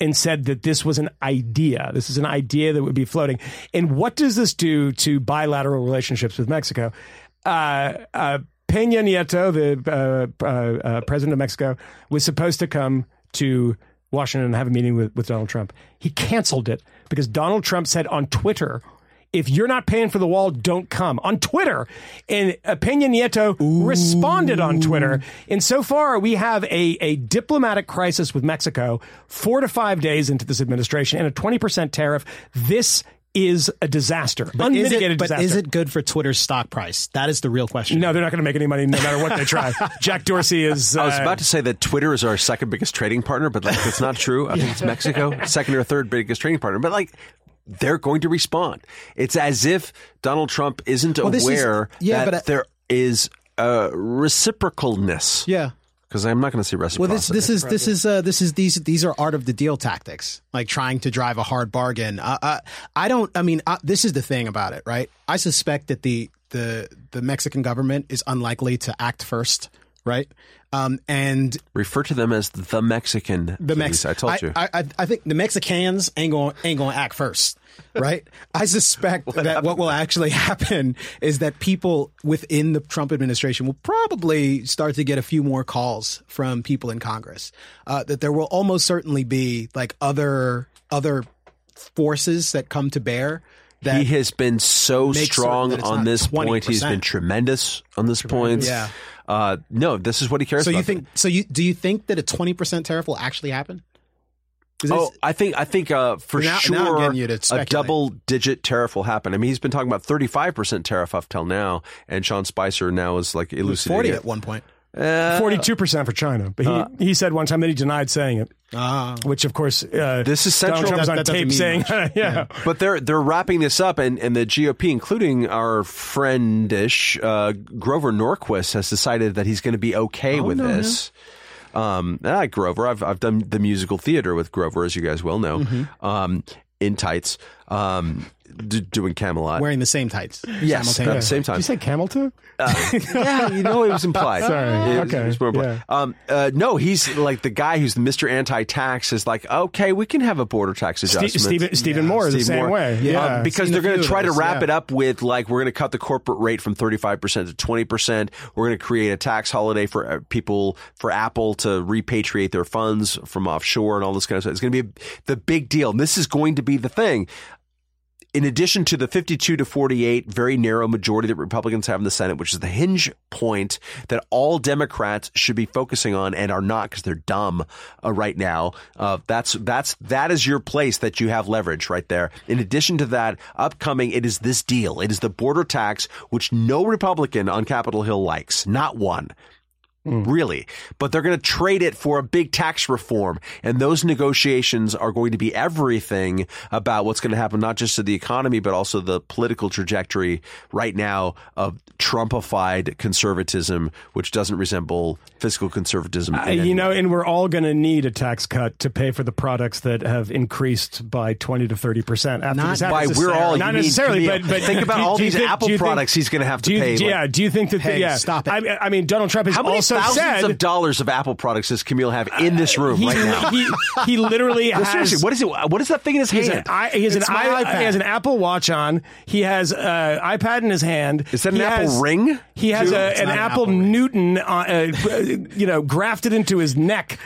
and said that this was an idea. This is an idea that would be floating. And what does this do to bilateral relationships with Mexico? Uh, uh, Peña Nieto the uh, uh, uh, president of Mexico was supposed to come to Washington and have a meeting with, with Donald Trump. He canceled it because Donald Trump said on Twitter, if you're not paying for the wall, don't come on Twitter. And Peña Nieto responded on Twitter. And so far, we have a, a diplomatic crisis with Mexico four to five days into this administration and a 20% tariff. This is a disaster,
Is
unmitigated
it, but
disaster.
is it good for Twitter's stock price? That is the real question.
No, they're not going to make any money no matter what they try. Jack Dorsey is. Uh,
I was about to say that Twitter is our second biggest trading partner, but like it's not true. I think it's Mexico, second or third biggest trading partner. But like they're going to respond. It's as if Donald Trump isn't
this is-
aware
yeah,
that
but I-
there is uh, reciprocalness.
Yeah.
Because I'm not going to
Well,
reciprocity.
this this is this is uh, this is these these are art of the deal tactics, like trying to drive a hard bargain. Uh, uh, I don't. I mean, uh, this is the thing about it, right? I suspect that the the the Mexican government is unlikely to act first, right? Um, and
Refer to them as the Mexican.
the
please.
Mex-
I told you.
I, I, I think the Mexicans ain't going ain't going to act first, right? I suspect that what will actually happen is that people within the Trump administration will probably start to get a few more calls from people in Congress. Uh, that there will almost certainly be like other other forces that come to bear. That
he has been so strong on this point. He's
20%.
been tremendous on this point.
Yeah.
Uh, no, this is what he cares
so
about.
you think so you do you think that a twenty percent tariff will actually happen? 'Cause
Oh, I think I think uh, for
Now- now
sure
getting you
a double digit tariff will happen. I mean, he's been talking about thirty five percent tariff up till now, and Sean Spicer now is like
it was
elucidating
forty
it.
at one point.
Forty-two percent for China, but he, he said one time that he denied saying it,
Ah.
which of course uh,
This is
Donald
central.
Trump was
That-
on
that
tape saying,
much.
yeah.
But they're they're wrapping this up, and, and the GOP, including our friendish uh, Grover Norquist, has decided that he's going to be okay with this. Um, I like Grover. I've I've done the musical theater with Grover, as you guys well know, um, in tights. um, d- doing Camelot.
Wearing the same tights.
yes, at the
simultaneously.
same
Did
time.
you say camel toe?
yeah, you know it was implied.
Sorry.
It was-
Okay.
it was more implied. Um, uh, no, he's like the guy who's the Mr. Anti-Tax is like, okay, we can have a border tax
Ste-
adjustment.
Stephen, Stephen Moore is the same
Moore.
way.
Yeah.
Yeah.
Um, because
Seen a
they're going
few
to
of
try to
those,
wrap
yeah.
it up with like we're going to cut the corporate rate from 35% to 20%. We're going to create a tax holiday for uh, people for Apple to repatriate their funds from offshore and all this kind of stuff. It's going to be the big deal. And this is going to be the thing in addition to the 52 to 48 very narrow majority that Republicans have in the Senate, which is the hinge point that all Democrats should be focusing on and are not because they're dumb uh, right now. Uh, that's that's that is your place that you have leverage right there. In addition to that, upcoming it is this deal. It is the border tax, which no Republican on Capitol Hill likes, not one. Really. But they're going to trade it for a big tax reform. And those negotiations are going to be everything about what's going to happen, not just to the economy, but also the political trajectory right now of Trumpified conservatism, which doesn't resemble fiscal conservatism.
Uh, you know,
way.
and we're all going to need a tax cut to pay for the products that have increased by twenty to thirty percent after
Not
this
by we're all,
not necessarily, but but
think about all these
think-
Apple
you think-
products he's going to have to
you-
pay. like-
yeah, do you think that?
Hey,
yeah,
stop it.
I, I mean, Donald Trump has
how many
also
thousands
said
of dollars of Apple products does Camille have in this room
he,
right now?
he he literally has.
seriously, what is it? What is that thing in his hand?
an, he, has an i-
iPad.
he has an Apple Watch on. He has an iPad in his hand.
Is that an
He
Apple
has-
Ring?
He has a, an
an
Apple,
Apple
Newton, uh, uh, you know, grafted into his neck.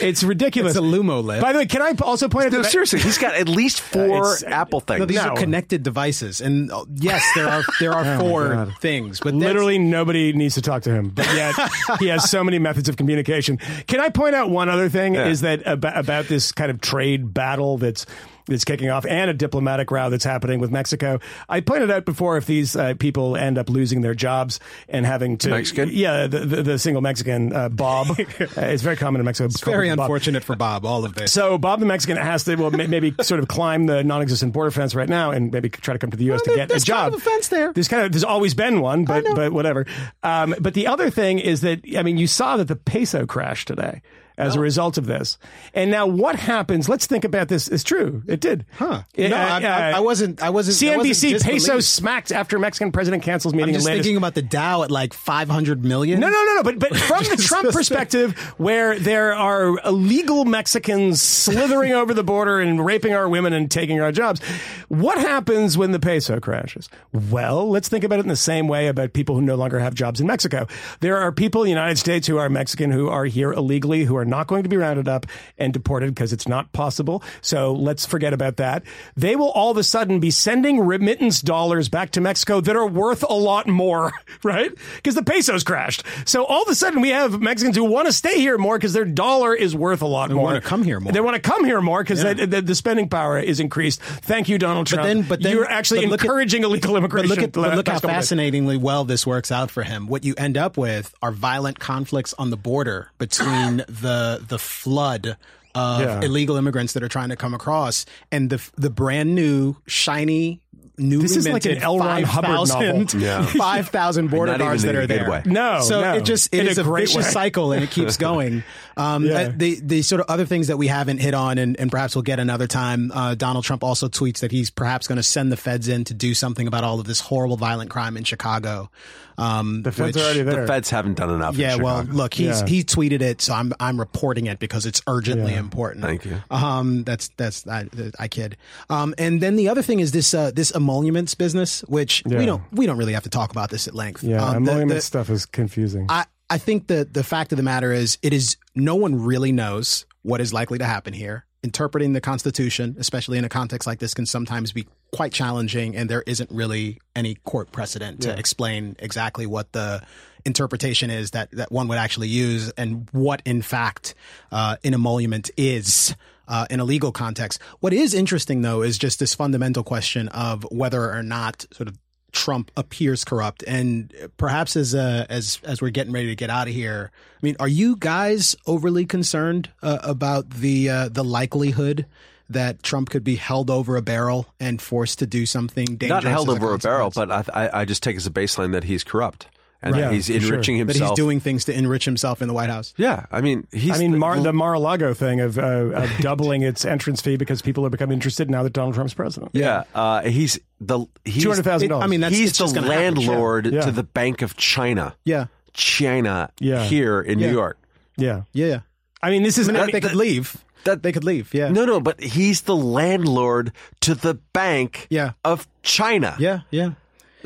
It's ridiculous.
It's a Lumo Lift.
By the way, can I also point out
no,
that
seriously, he's got at least four
It's-
Apple things.
No, these
No.
are connected devices, and uh, yes, there are there are four things, but
Literally nobody needs to talk to him, but yet he has so many methods of communication. Can I point out one other thing?
Yeah.
Is that about, about this kind of trade battle that's that's kicking off and a diplomatic row that's happening with Mexico? I pointed out before if these uh, people end up losing their jobs and having to
Mexican?
yeah, the, the, the single Mexican uh, Bob, uh, it's very common in Mexico.
it's very unfortunate for Bob. All of this.
So Bob the Mexican has to well ma- maybe sort of climb the non-existent border fence right now and maybe try to come to the U.S.
Well,
to get a job.
kind of a fence there.
There's kind of there's always been one, but but whatever. Um, but the other thing is that I mean you saw that the peso crashed today. As a
Oh.
result of this, and now what happens? Let's think about this. It's true. It did.
Huh.
It-
No, I- I- I wasn't- I wasn't- that wasn't
CNBC peso smacked after Mexican president cancels meeting.
I'm just thinking about the Dow at like 500 million.
no, no, no, no. But but from the Trump perspective, where there are illegal Mexicans slithering over the border and raping our women and taking our jobs, what happens when the peso crashes? Well, let's think about it in the same way about people who no longer have jobs in Mexico. There are people in the United States who are Mexican who are here illegally, who are not going to be rounded up and deported because it's not possible. So let's forget about that. They will all of a sudden be sending remittance dollars back to Mexico that are worth a lot more, right? Because the peso's crashed. So all of a sudden we have Mexicans who want to stay here more because their dollar is worth a lot more.
They wanna come here more.
They want to come here more because the, the, the spending power is increased. Thank you, Donald Trump.
then- but then-
you're actually
but look at-
encouraging illegal
But
immigration.
look at but look how
days.
fascinatingly well this works out for him. What you end up with are violent conflicts on the border between the the flood of
Yeah.
illegal immigrants that are trying to come across and the the brand new shiny newly
This is like an
minted
L. Ron Hubbard
5,000
novel.
Yeah.
5,000 border guards that are
a good
there.
way.
No,
so
no.
it just it
In
is
a
a, vicious
way.
cycle and it keeps going. Um,
Yeah.
uh, the the sort of other things that we haven't hit on and, and perhaps we'll get another time. Uh, Donald Trump also tweets that he's perhaps going to send the feds in to do something about all of this horrible violent crime in Chicago. Um,
The feds
which-
are already there.
the feds haven't done enough. in
Yeah, well, look, he's
Yeah.
he tweeted it, so I'm I'm reporting it because it's urgently
Yeah.
important.
Thank you.
Um, that's that's I, I kid. Um, and then the other thing is this uh, this emoluments business, which
Yeah.
we don't we don't really have to talk about this at length.
Yeah,
um, the- the-
stuff is confusing.
I, I think that the fact of the matter is it is no one really knows what is likely to happen here. Interpreting the Constitution, especially in a context like this, can sometimes be quite challenging, and there isn't really any court precedent to explain exactly what the interpretation is that, that one would actually use and what, in fact, uh, an emolument is. Uh, in a legal context. What is interesting, though, is just this fundamental question of whether or not sort of Trump appears corrupt, and perhaps as uh, as as we're getting ready to get out of here, I mean, are you guys overly concerned uh, about the uh, the likelihood that Trump could be held over a barrel and forced to do something dangerous?
not held over a barrel, but I, I, I just take as a baseline that he's corrupt. And
Right.
he's
Yeah, for sure.
enriching
That
himself.
he's doing things to enrich himself in the White House.
Yeah, I mean, he's.
I mean,
the-
Mar- the Mar-a-Lago thing of, uh, of doubling its entrance fee because people are becoming interested now that Donald Trump's president.
yeah, uh, he's the
Two hundred thousand
It- I mean, that's-
he's
it's
the
just happen, yeah.
landlord
Yeah.
to the Bank of China.
Yeah,
China
Yeah.
here in
Yeah.
New York.
yeah.
yeah, yeah.
I mean, this is
I mean, they
mean,
could leave.
that-
they could leave. Yeah,
No, no, but he's the landlord to the Bank
Yeah.
of China.
yeah, yeah.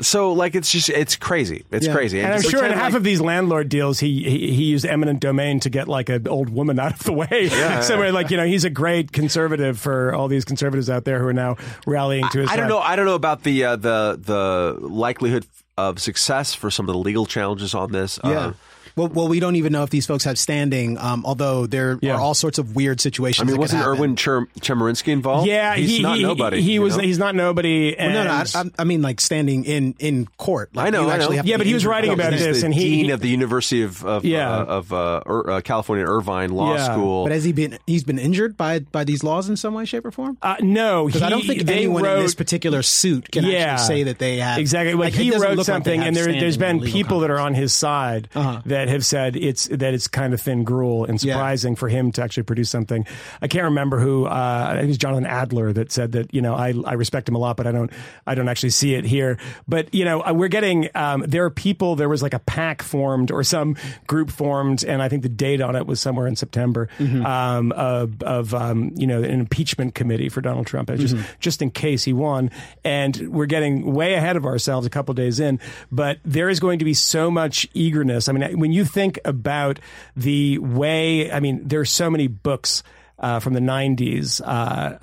So like it's just it's crazy. It's
Yeah.
crazy.
And I'm sure in
Ted,
half
like-
of these landlord deals, he, he he used eminent domain to get like an old woman out of the way. Somewhere like you know he's a great conservative for all these conservatives out there who are now rallying to his.
I don't know. I don't know about the uh, the the likelihood of success for some of the legal challenges on this.
Yeah.
Uh,
well, well, we don't even know if these folks have standing. Um, although there
Yeah.
are all sorts of weird situations.
I mean,
that
wasn't
happen.
Erwin Cher- Chemerinsky involved?
Yeah,
he's
he,
not
he,
nobody.
He was
know?
he's not nobody.
Well, no, no. I, I, I mean, like standing in in court. Like,
I know,
You
I know.
have
Yeah, but he was writing about
he's-
this,
the
and he-
dean
he-
of the University of of,
Yeah.
uh, of uh, Ir- uh, California Irvine Law
Yeah.
School.
But has he been? He's been injured by by these laws in some way, shape, or form.
Uh, no,
Because I don't think
they
anyone
wrote,
in this particular suit can
yeah,
actually say that they have
exactly.
Like,
he wrote
look like
something, and there,
has
been people that are on his side
Uh-huh.
That have said it's that it's kind of thin gruel and
Yeah.
surprising for him to actually produce something. I can't remember who. Uh, I think it was Jonathan Adler that said that you know I I respect him a lot, but I don't I don't actually see it here. But you know uh, we're getting um, there are people. There was like a pack formed or some group formed, and I think the date on it was somewhere in September
Mm-hmm.
um, of, of um, you know an impeachment committee for Donald Trump, just
Mm-hmm.
just in case he won. And we're getting way ahead of ourselves a couple days in, but there is going to be so much eagerness. I mean, when you think about the way, I mean, there are so many books. Uh, from the 90s, uh,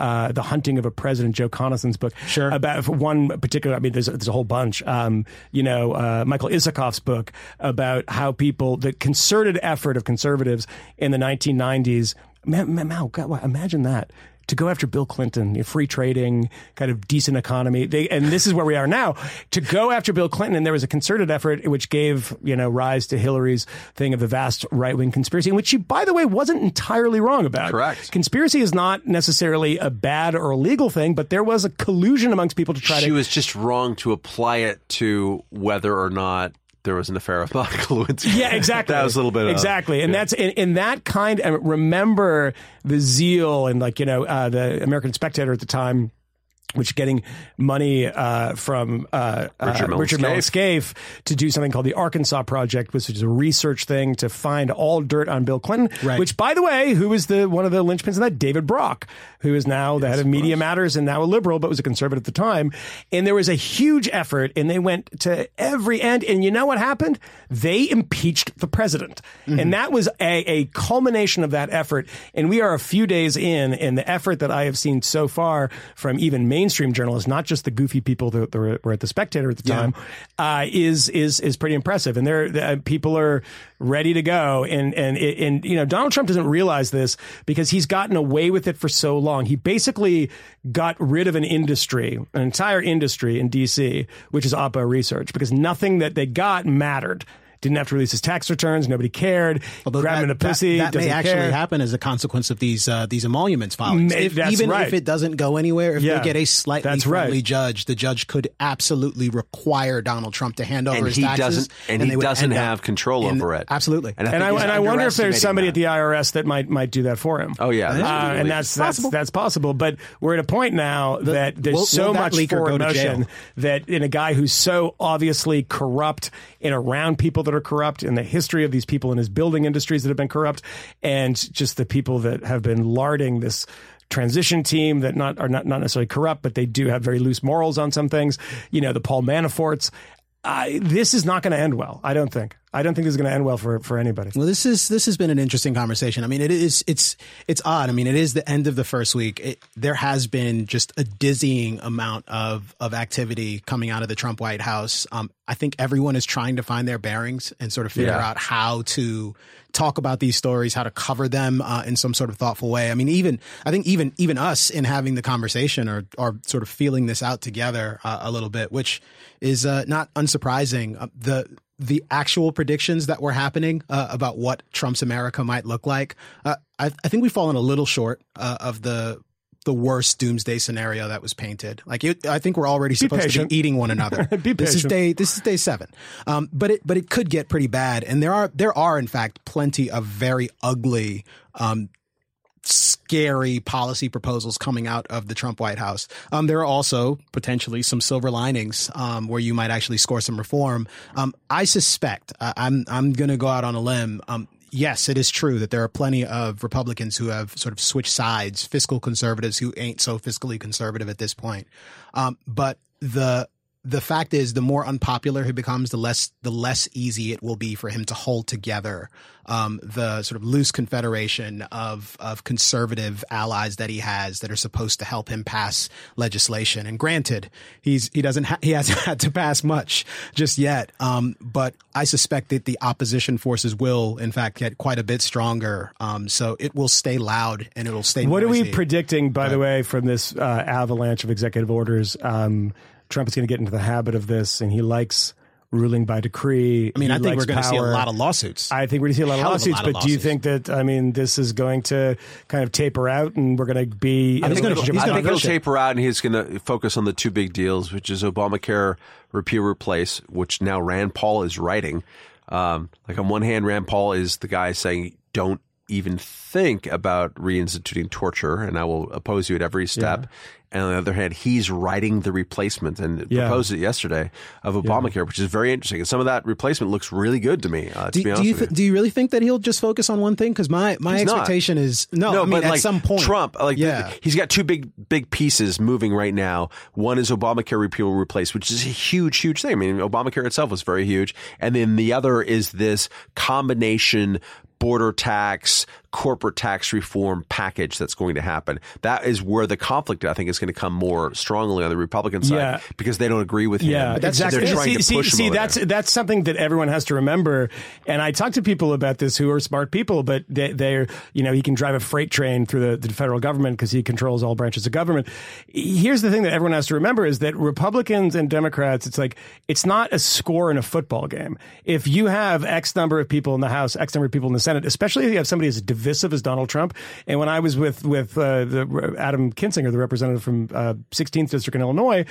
uh, The Hunting of a President, Joe Conason's book.
Sure.
About one particular, I mean, there's, there's a whole bunch. Um, you know, uh, Michael Isikoff's book about how people, the concerted effort of conservatives in the 1990s. Man, man, man, God, imagine that to go after Bill Clinton, free trading, kind of decent economy. They, and this is where we are now. To go after Bill Clinton, and there was a concerted effort which gave, you know, rise to Hillary's thing of the vast right wing conspiracy, which she, by the way, wasn't entirely wrong about.
Correct.
Conspiracy is not necessarily a bad or illegal thing, but there was a collusion amongst people to try
she
to.
was just wrong to apply it to whether or not there was an affair of Monica Lewinsky.
Yeah, exactly.
that was a little bit of-
exactly, and that's in, in that kind. And remember the zeal and like you know uh, the American Spectator at the time. Which getting money uh, from uh,
Richard
uh, Richard Mellon
Scaife.
Scaife to do something called the Arkansas Project, which is a research thing to find all dirt on Bill Clinton.
Right.
Which, by the way, who is the one of the linchpins in that? David Brock, who is now the head of Media Matters and now a liberal, but was a conservative at the time. And there was a huge effort, and they went to every end. And you know what happened? They impeached the president, and that was a, a culmination of that effort. And we are a few days in, and the effort that I have seen so far from even mainstream journalists, not just the goofy people that, that were- were at the Spectator at the
Yeah.
time, uh, is is is pretty impressive. And they're uh, people are ready to go. And and and you know Donald Trump doesn't realize this because he's gotten away with it for so long. He basically got rid of an industry, an entire industry in D.C., which is Oppo Research, because nothing that they got mattered. Didn't have to release his tax returns. Nobody cared.
Although
Grab him in a pussy.
that, that may
doesn't
actually
care.
happen as a consequence of these uh, these emoluments filings.
May-
If,
that's
even
right.
if it doesn't go anywhere, if
Yeah,
they get a slightly
that's right.
friendly judge, the judge could absolutely require Donald Trump to hand over
and
his
he
taxes,
doesn't and,
they
he
would
doesn't have control
in-
over it.
Absolutely.
And I
And I, and I wonder if there's somebody
that.
at the IRS that might might do that for him.
Oh yeah,
Uh,
absolutely.
and that's that's
possible.
that's possible. But we're at a point now that there's
will-
so
will
much
leaker
forward
go
motion that in a guy who's so obviously corrupt and around people that are corrupt, and the history of these people in his building industries that have been corrupt, and just the people that have been larding this transition team that not are not, not necessarily corrupt, but they do have very loose morals on some things. You know, the Paul Manaforts. Uh, this is not going to end well. I don't think. I don't think this is going to end well for for anybody.
Well, this is this has been an interesting conversation. I mean, it is it's it's odd. I mean, it is the end of the first week. It, there has been just a dizzying amount of of activity coming out of the Trump White House. Um, I think everyone is trying to find their bearings and sort of figure
Yeah.
out how to talk about these stories, how to cover them uh, in some sort of thoughtful way. I mean, even I think even even us in having the conversation are are sort of feeling this out together uh, a little bit, which is uh, not unsurprising. Uh, the the actual predictions that were happening uh, about what Trump's America might look like, uh, I, I think we've fallen a little short uh, of the the worst doomsday scenario that was painted. Like it, I think we're already supposed
patient.
to be eating one another.
Be
this is day this is day seven. Um, but it but it could get pretty bad, and there are there are in fact plenty of very ugly. Um, scary policy proposals coming out of the Trump White House. Um, there are also potentially some silver linings um, where you might actually score some reform. Um, I suspect uh, I'm I'm going to go out on a limb. Um, yes, it is true that there are plenty of Republicans who have sort of switched sides, fiscal conservatives who ain't so fiscally conservative at this point. Um, but the the fact is, the more unpopular he becomes, the less the less easy it will be for him to hold together um, the sort of loose confederation of of conservative allies that he has that are supposed to help him pass legislation. And granted, he's he doesn't ha- he hasn't had to pass much just yet, um, but I suspect that the opposition forces will, in fact, get quite a bit stronger. Um, so it will stay loud and it'll stay.
What are we predicting, by the way, from this uh, avalanche of executive orders? Um, Trump is going to get into the habit of this, and he likes ruling by decree.
I mean,
He
I think we're going to see a lot of lawsuits.
I think we're going to see a lot of
Hell of
lawsuits,
lot of
but do you think that, I mean, this is going to kind of taper out and we're going to be. a
he's gonna- he's
I
gonna
think it'll taper out, and he's going to focus on the two big deals, which is Obamacare repeal replace, which now Rand Paul is writing. Um, like on one hand, Rand Paul is the guy saying, "Don't even think about reinstituting torture, and I will oppose you at every step." And on the other hand, he's writing the replacement and
Yeah.
proposed it yesterday of Obamacare, which is very interesting. And some of that replacement looks really good to me. Uh, to
do,
be honest
do you
you.
do you really think that he'll just focus on one thing? Because my my
He's not.
expectation is no. I mean, at
like
some point,
Trump, like
yeah.
he's got two big big pieces moving right now. One is Obamacare repeal replace, which is a huge, huge thing. I mean, Obamacare itself was very huge, and then the other is this combination border tax, corporate tax reform package that's going to happen. That is where the conflict, I think, is going to come more strongly on the Republican side
Yeah.
because they don't agree with him.
Yeah,
And
exactly.
They're trying
see,
to
see, see that's
there.
that's something that everyone has to remember. And I talk to people about this who are smart people, but they, they're you know he can drive a freight train through the, the federal government because he controls all branches of government. Here's the thing that everyone has to remember is that Republicans and Democrats, it's like it's not a score in a football game. If you have X number of people in the House, X number of people in the Senate, especially if you have somebody as divisive as Donald Trump. And when I was with with uh, the Adam Kinzinger, the representative from uh, 16th district in Illinois,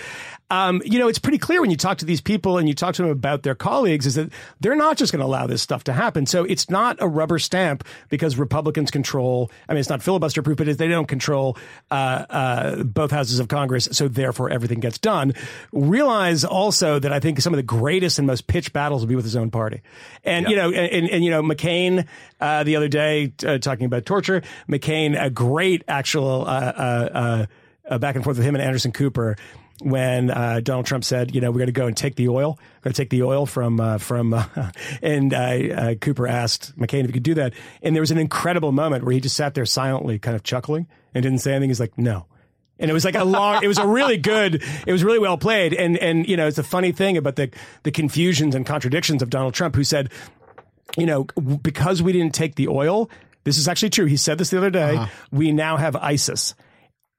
um, you know, it's pretty clear when you talk to these people and you talk to them about their colleagues is that they're not just going to allow this stuff to happen. So it's not a rubber stamp because Republicans control. I mean, it's not filibuster proof, but they don't control uh, uh, both houses of Congress. So therefore, everything gets done. Realize also that I think some of the greatest and most pitched battles will be with his own party. And you know, and, and, and you know, McCain uh, the other day uh, talking about torture. McCain, a great actual uh, uh, uh, uh, back and forth with him and Anderson Cooper when uh, Donald Trump said, you know, we're going to go and take the oil, we're going to take the oil from uh, from, uh, and uh, Cooper asked McCain if he could do that, and there was an incredible moment where he just sat there silently, kind of chuckling, and didn't say anything. He's like, no. And it was like a long, it was a really good, it was really well played. And, and, you know, it's a funny thing about the, the confusions and contradictions of Donald Trump, who said, you know, because we didn't take the oil, this is actually true. He said this the other day. Uh-huh. We now have ISIS.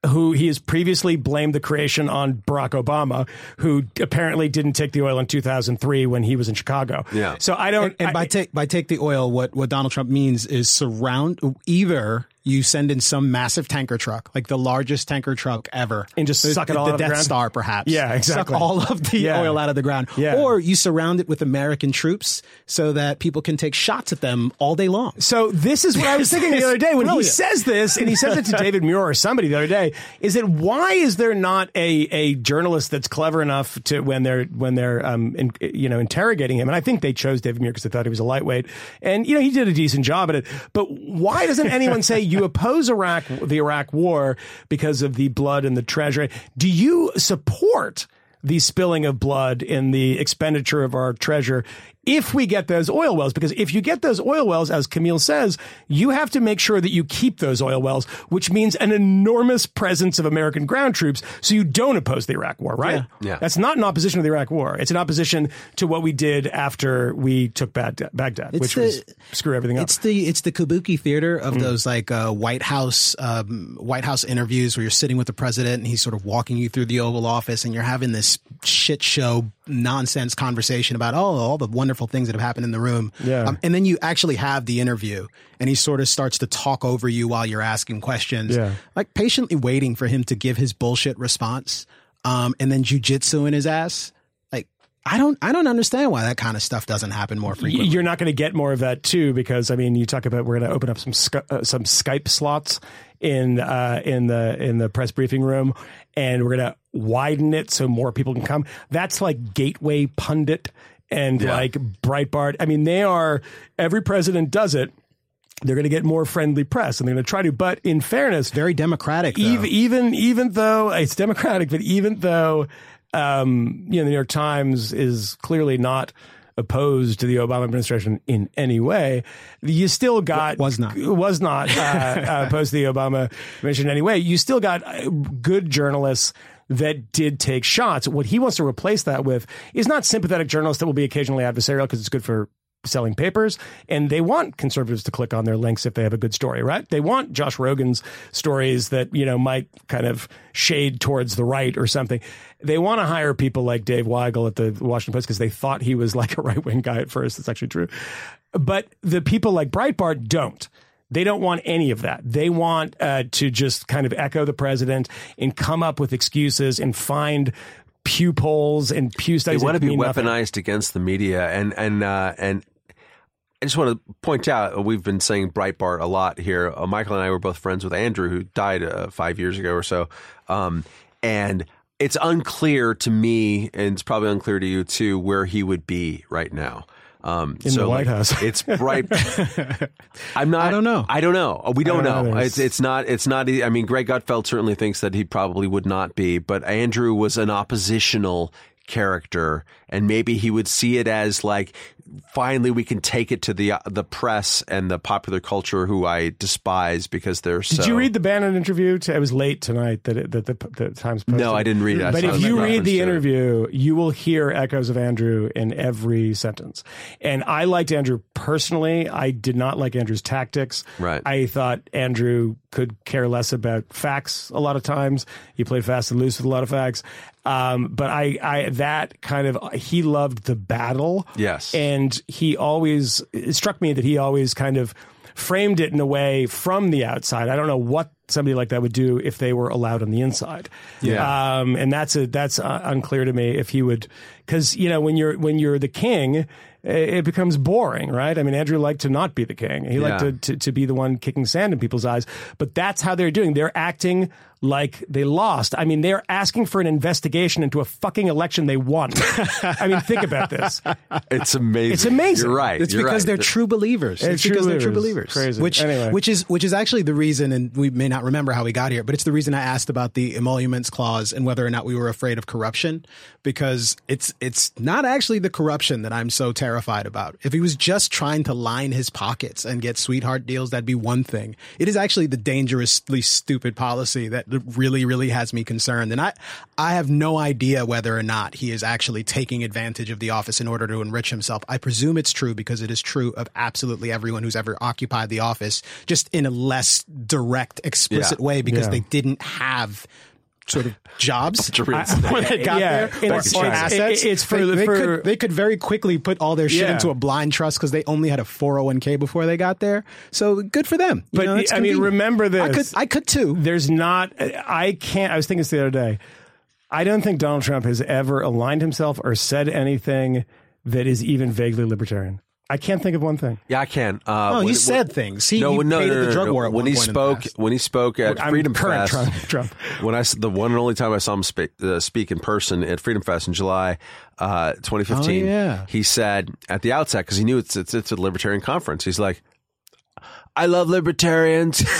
Who he has previously blamed the creation on Barack Obama, who apparently didn't take the oil in 2003 when he was in Chicago.
Yeah.
So I don't.
And, and
I-
by take by take the oil, what what Donald Trump means is surround either you send in some massive tanker truck, like the largest tanker truck ever,
And just suck it all
the
out of the
Death
ground?
Star, perhaps.
Yeah, exactly.
Suck all of the
Yeah.
oil out of the ground,
Yeah.
or you surround it with American troops so that people can take shots at them all day long.
So this is what I was thinking the other day when he says this, and he says it to David Muir or somebody the other day. Is that why is there not a, a journalist that's clever enough to when they're when they're um in, you know interrogating him? And I think they chose David Muir because they thought he was a lightweight, and you know he did a decent job at it. But why doesn't anyone say you oppose Iraq the Iraq War because of the blood and the treasure? Do you support? the spilling of blood in the expenditure of our treasure if we get those oil wells. Because if you get those oil wells, as Camille says, you have to make sure that you keep those oil wells, which means an enormous presence of American ground troops so you don't oppose the Iraq war, right?
Yeah. Yeah.
That's not an opposition to the Iraq war. It's an opposition to what we did after we took Baghdad, Baghdad which
the-
was screw everything up.
It's the it's the kabuki theater
Mm.
of those like uh, White House um, White House interviews where you're sitting with the president and he's sort of walking you through the Oval Office and you're having this shit show nonsense conversation about oh all the wonderful things that have happened in the room.
Yeah.
Um, and then you actually have the interview, and he sort of starts to talk over you while you're asking questions.
Yeah.
Like patiently waiting for him to give his bullshit response, um, and then jujitsu in his ass. Like I don't I don't understand why that kind of stuff doesn't happen more frequently.
You're not going to get more of that too, because I mean, you talk about we're going to open up some uh, some Skype slots in uh, in the in the press briefing room, and we're going to widen it so more people can come. That's like gateway pundit and like Breitbart. I mean, they are every president does it. They're going to get more friendly press, and they're going to try to. But in fairness,
Very democratic. Though.
even even even though it's democratic, but even though um, you know the New York Times is clearly not opposed to the Obama administration in any way, you still got
Was not.
was not uh, uh, opposed to the Obama administration in any way. You still got uh, good journalists. That did take shots. What he wants to replace that with is not sympathetic journalists that will be occasionally adversarial because it's good for selling papers and they want conservatives to click on their links if they have a good story right? They want josh rogin's stories that you know might kind of shade towards the right or something. They want to hire people like dave weigel at the washington post because they thought he was like a right-wing guy at first. It's actually true. But the people like breitbart don't. They don't want any of that. They want uh, to just kind of echo the president and come up with excuses and find pew polls and pew
They want to be
mean nothing.
weaponized against the media, and and uh, and I just want to point out we've been saying Breitbart a lot here. Uh, Michael and I were both friends with Andrew, who died uh, five years ago or so, um, and it's unclear to me, and it's probably unclear to you too, where he would be right now. Um,
In
so
the White
like,
House.
it's bright. I'm not.
I don't know.
I don't know. We don't,
don't
know.
know.
It's it's not. It's not. I mean, Greg Gutfeld certainly thinks that he probably would not be, but Andrew was an oppositional character, and maybe he would see it as like, finally, we can take it to the uh, the press and the popular culture, who I despise because they're so.
Did you read the Bannon interview? To, it was late tonight that it, that the, the Times posted.
No, I didn't read it. I
But if you read the
it.
interview, you will hear echoes of Andrew in every sentence. And I liked Andrew personally. I did not like Andrew's tactics.
Right.
I thought Andrew could care less about facts a lot of times. He played fast and loose with a lot of facts. Um, but I, I, that kind of, he loved the battle.
Yes.
And he always, it struck me that he always kind of framed it in a way from the outside. I don't know what somebody like that would do if they were allowed on the inside.
Yeah.
Um, and that's a, that's uh, unclear to me if he would, cause you know, when you're, when you're the king, it it becomes boring, right? I mean, Andrew liked to not be the king. He liked to, to, to be the one kicking sand in people's eyes. But that's how they're doing. They're acting like they lost. I mean, they're asking for an investigation into a fucking election they won. I mean, think about this.
It's amazing.
It's amazing.
You're right.
It's
You're
because
right.
they're true believers.
They're
it's
true
because they're true
believers.
believers.
Crazy.
Which,
Anyway.
which is which is actually the reason, and we may not remember how we got here, but it's the reason I asked about the emoluments clause and whether or not we were afraid of corruption, because it's it's not actually the corruption that I'm so terrified about. If he was just trying to line his pockets and get sweetheart deals, that'd be one thing. It is actually the dangerously stupid policy that really, really has me concerned. And I, I have no idea whether or not he is actually taking advantage of the office in order to enrich himself. I presume it's true because it is true of absolutely everyone who's ever occupied the office, just in a less direct, explicit
Yeah.
way because
Yeah.
they didn't have sort of jobs
Bunch of real estate.
when they got
Yeah,
there
in
or,
a
or assets.
it- it's for
they,
the-
they
for-
could they could very quickly put all their shit
Yeah.
into a blind trust because they only had a 401k before they got there. So good for them. You
But,
know, it's
I mean,
convenient.
remember
I could
this.
I could too.
There's not, I can't, I was thinking this the other day. I don't think Donald Trump has ever aligned himself or said anything that is even vaguely libertarian. I can't think of one thing.
Yeah, I can. Uh,
Oh,
when-
he said things. He,
no,
he
no, no, no,
the drug
no.
war at
when
one
he
point
spoke when he spoke at
I'm
Freedom
current
Fest.
Trump. Trump.
When I s- the one and only time I saw him speak, uh, speak in person at Freedom Fest in July uh, 2015,
Oh, yeah.
he said at the outset because he knew it's, it's it's a libertarian conference. He's like, "I love libertarians.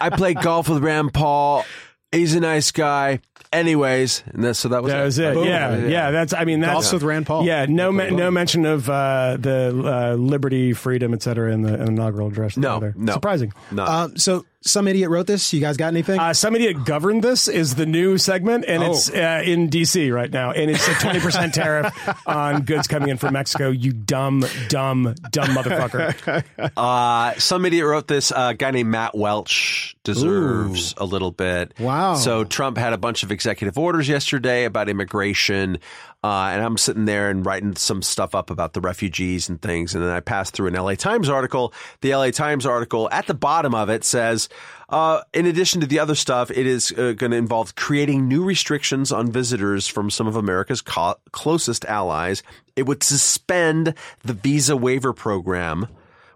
I play golf with Rand Paul. He's a nice guy. Anyways, and that, so that was
That was it.
Boom.
Yeah, yeah, That's. I mean, that's
Golfs with Rand Paul.
Yeah, no, me, no mention of uh, the uh, liberty, freedom, et cetera, in the inaugural address.
No, no.
surprising.
No.
Um, so some idiot wrote this. You guys got anything?
Uh, some idiot governed this is the new segment, and
Oh.
it's uh, in D.C. right now, and it's a twenty percent tariff on goods coming in from Mexico. You dumb, dumb, dumb motherfucker.
Uh, some idiot wrote this. uh, A guy named Matt Welch deserves a little bit.
Wow.
So Trump had a bunch of executive orders yesterday about immigration. Uh, and I'm sitting there and writing some stuff up about the refugees and things. And then I pass through an LA Times article. The LA Times article at the bottom of it says, uh, in addition to the other stuff, it is uh, going to involve creating new restrictions on visitors from some of America's co- closest allies. It would suspend the visa waiver program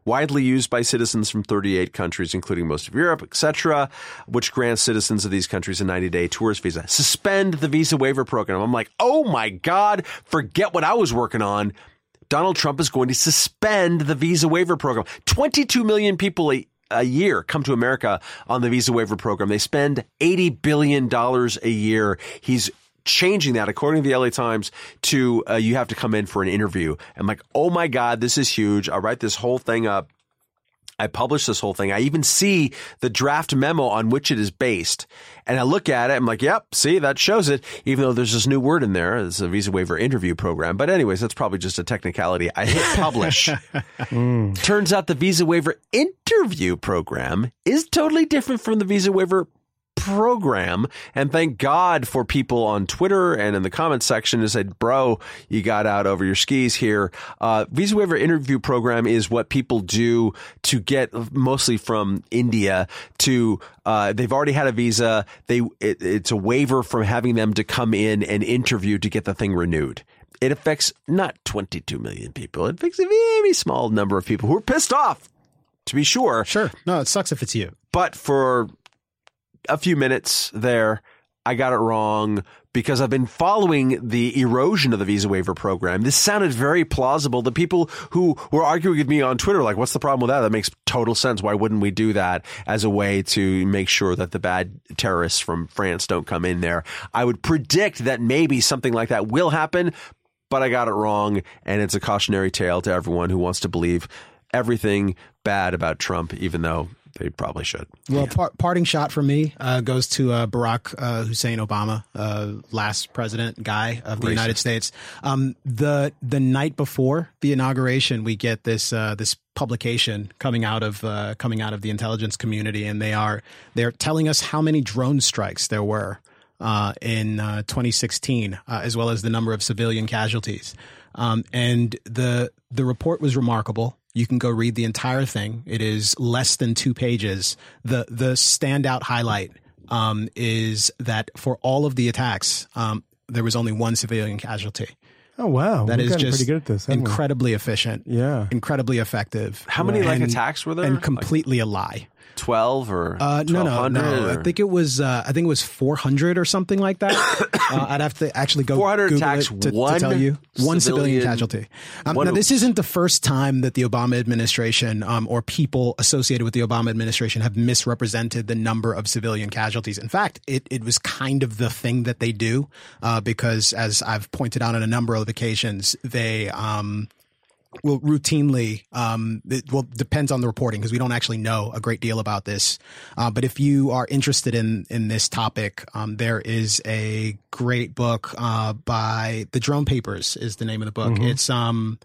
widely used by citizens from 38 countries, including most of Europe, etc., which grants citizens of these countries a 90 day tourist visa. Suspend the visa waiver program. I'm like, oh my God, forget what I was working on. Donald Trump is going to suspend the visa waiver program. 22 million people a, a year come to America on the visa waiver program. They spend $80 billion a year. He's changing that according to the LA Times to uh, you have to come in for an interview. I'm like, oh my God, this is huge. I'll write this whole thing up. I publish this whole thing. I even see the draft memo on which it is based. And I look at it. I'm like, yep, see, that shows it, even though there's this new word in there. It's a visa waiver interview program. But anyways, that's probably just a technicality. I hit publish. Turns out the visa waiver interview program is totally different from the visa waiver program. And thank God for people on Twitter and in the comments section who said, bro, you got out over your skis here. Uh, visa waiver interview program is what people do to get mostly from India to, uh, they've already had a visa. They, it, it's a waiver from having them to come in and interview to get the thing renewed. It affects not 22 million people. It affects a very small number of people who are pissed off, to be sure.
Sure. No, it sucks if it's you.
But for a few minutes there, I got it wrong because I've been following the erosion of the visa waiver program. This sounded very plausible. The people who were arguing with me on Twitter, like, what's the problem with that? That makes total sense. Why wouldn't we do that as a way to make sure that the bad terrorists from France don't come in there? I would predict that maybe something like that will happen, but I got it wrong. And it's a cautionary tale to everyone who wants to believe everything bad about Trump, even though they probably should.
Well, par- parting shot from me uh, goes to uh, Barack uh, Hussein Obama, uh, last president guy of the United States. Um, the the night before the inauguration, we get this uh, this publication coming out of uh, coming out of the intelligence community, and they are they're telling us how many drone strikes there were uh, in uh, 2016, uh, as well as the number of civilian casualties. Um, and the the report was remarkable. You can go read the entire thing. It is less than two pages. the The standout highlight um, is that for all of the attacks, um, there was only one civilian casualty.
Oh wow,
That
We've
is just
pretty good at this. haven't we?
incredibly efficient.
Yeah.
incredibly effective.
How many like
And-
attacks were there?
And completely a lie.
Twelve or
Uh, no, no, no.
or-
I think it was. Uh, I think it was 400 or something like that. uh, I'd have to actually go
400
Google
attacks,
it to, to tell you one civilian,
civilian-
casualty. Um,
one
now, this isn't the first time that the Obama administration um, or people associated with the Obama administration have misrepresented the number of civilian casualties. In fact, it it was kind of the thing that they do uh, because, as I've pointed out on a number of occasions, they. Um, will routinely um it well depends on the reporting because we don't actually know a great deal about this. Uh, but if you are interested in in this topic um there is a great book uh by the drone papers is the name of the book.
Mm-hmm.
it's um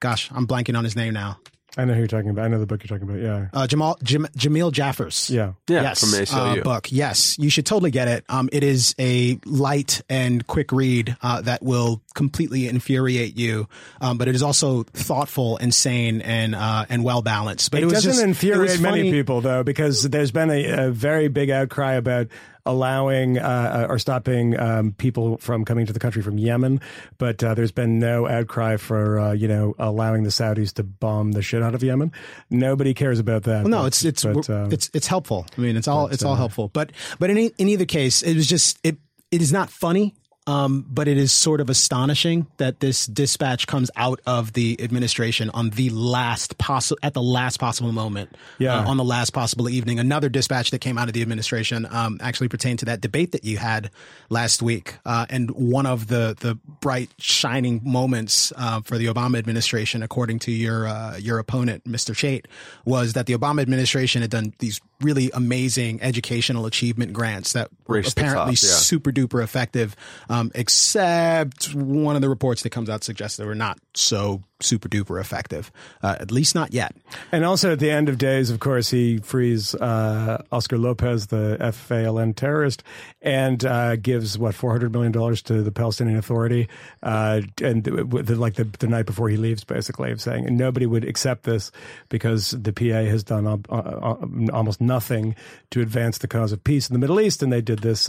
gosh i'm blanking on his name now
I know who you're talking about. I know the book you're talking about. Yeah,
uh jamal Jam, Jameel Jaffer's
yeah.
yeah,
yes,
from ACLU.
uh, book. Yes, you should totally get it. Um, it is a light and quick read uh, that will completely infuriate you, um, but it is also thoughtful and sane and uh, and well balanced. But
It,
it, was
doesn't
just, it
infuriate
was
many people though, because there's been a, a very big outcry about allowing uh, or stopping um, people from coming to the country from Yemen, but uh, there's been no outcry for uh, you know allowing the Saudis to bomb the shit out of Yemen. Nobody cares about that.
Well, no,
but-
it's it's
but, uh,
it's it's helpful. I mean, it's all it's all helpful. But but in, in either case, it was just it it is not funny. Um, but it is sort of astonishing that this dispatch comes out of the administration on the last possible at the last possible moment.
Yeah.
uh, on the last possible evening. Another dispatch that came out of the administration um, actually pertained to that debate that you had last week. Uh, and one of the the bright shining moments uh, for the Obama administration, according to your uh, your opponent, Mr. Chait, was that the Obama administration had done these really amazing educational achievement grants that were apparently
top, yeah.
super duper effective. Um, except one of the reports that comes out suggests they were not so super duper effective. Uh, at least not yet.
And also at the end of days, of course, he frees uh, Oscar Lopez, the FALN terrorist, and uh, gives what four hundred million dollars to the Palestinian Authority, uh, and the, like the, the night before he leaves, basically, of saying nobody would accept this because the PA has done uh, uh, almost nothing to advance the cause of peace in the Middle East, and they did this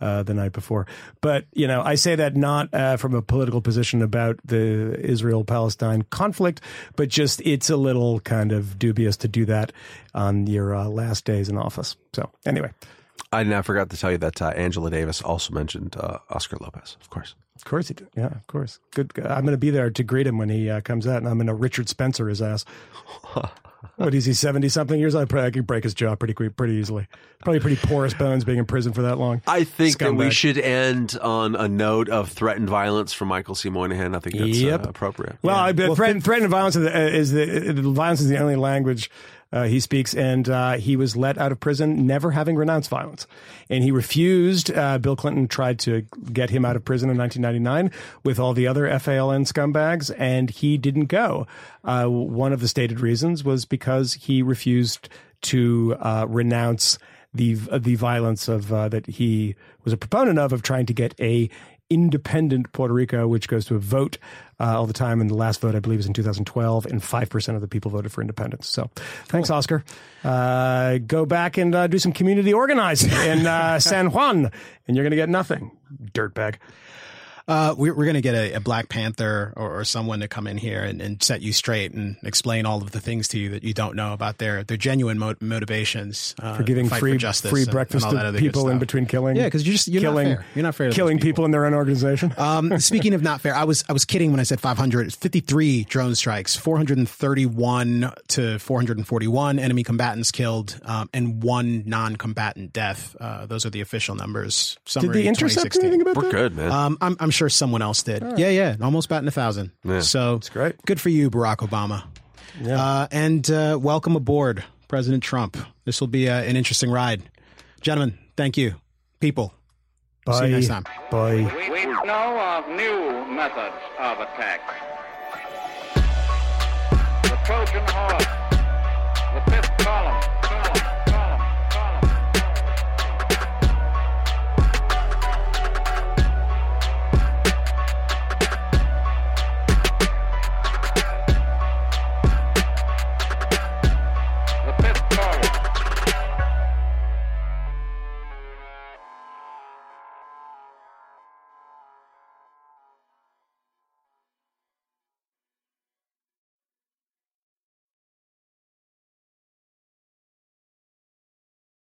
uh, the night before. But you know, I say that not uh, from a political position about the Israel-Palestine conflict, but just it's a little kind of dubious to do that on your uh, last days in office. So anyway.
I now forgot to tell you that uh, Angela Davis also mentioned uh, Oscar Lopez, of course.
Of course he did. Yeah, of course. Good. I'm going to be there to greet him when he uh, comes out, and I'm going to Richard Spencer his ass. what is he? Seventy something years old. I could break his jaw pretty quick, pretty easily. Probably pretty porous bones being in prison for that long.
I think Scumbag. that we should end on a note of threatened violence from Michael C. Moynihan. I think that's yep. uh, appropriate.
Well, yeah. I, well threat, threatened violence is, the, is the, the violence is the only language uh, he speaks, and uh, he was let out of prison never having renounced violence. And he refused. Uh, Bill Clinton tried to get him out of prison in 1999 with all the other FALN scumbags, and he didn't go. Uh, one of the stated reasons was because he refused to uh, renounce the the violence of uh, that he was a proponent of of trying to get a independent Puerto Rico, which goes to a vote uh, all the time. And the last vote, I believe, was in 2012, and 5% of the people voted for independence. So thanks, cool. Oscar. Uh, go back and uh, do some community organizing in uh, San Juan, and you're going to get nothing, dirtbag.
Uh, we're, we're going to get a, a, Black Panther or, or, someone to come in here and, and, set you straight and explain all of the things to you that you don't know about their their genuine mo- motivations
uh, for giving free for justice free and, breakfast and to people in between killing.
Yeah, because you're just you're killing, not fair. You're not fair.
killing
people.
people. in their own organization.
Um, speaking of not fair, I was I was kidding when I said 500. 53 drone strikes, 431 to 441 enemy combatants killed, um, and one non-combatant death. Uh, those are the official numbers.
Did the intercept anything about
We're
that?
good, man.
Um, I'm, I'm sure someone else did. Right. Yeah, yeah, almost batting a thousand. Yeah. So
it's great.
Good for you, Barack Obama. Yeah. Uh, and uh, welcome aboard, President Trump. This will be uh, an interesting ride, gentlemen. Thank you, people.
Bye.
See you next time.
Bye.
We, we know of new methods of attack. The Trojan horse, the fifth column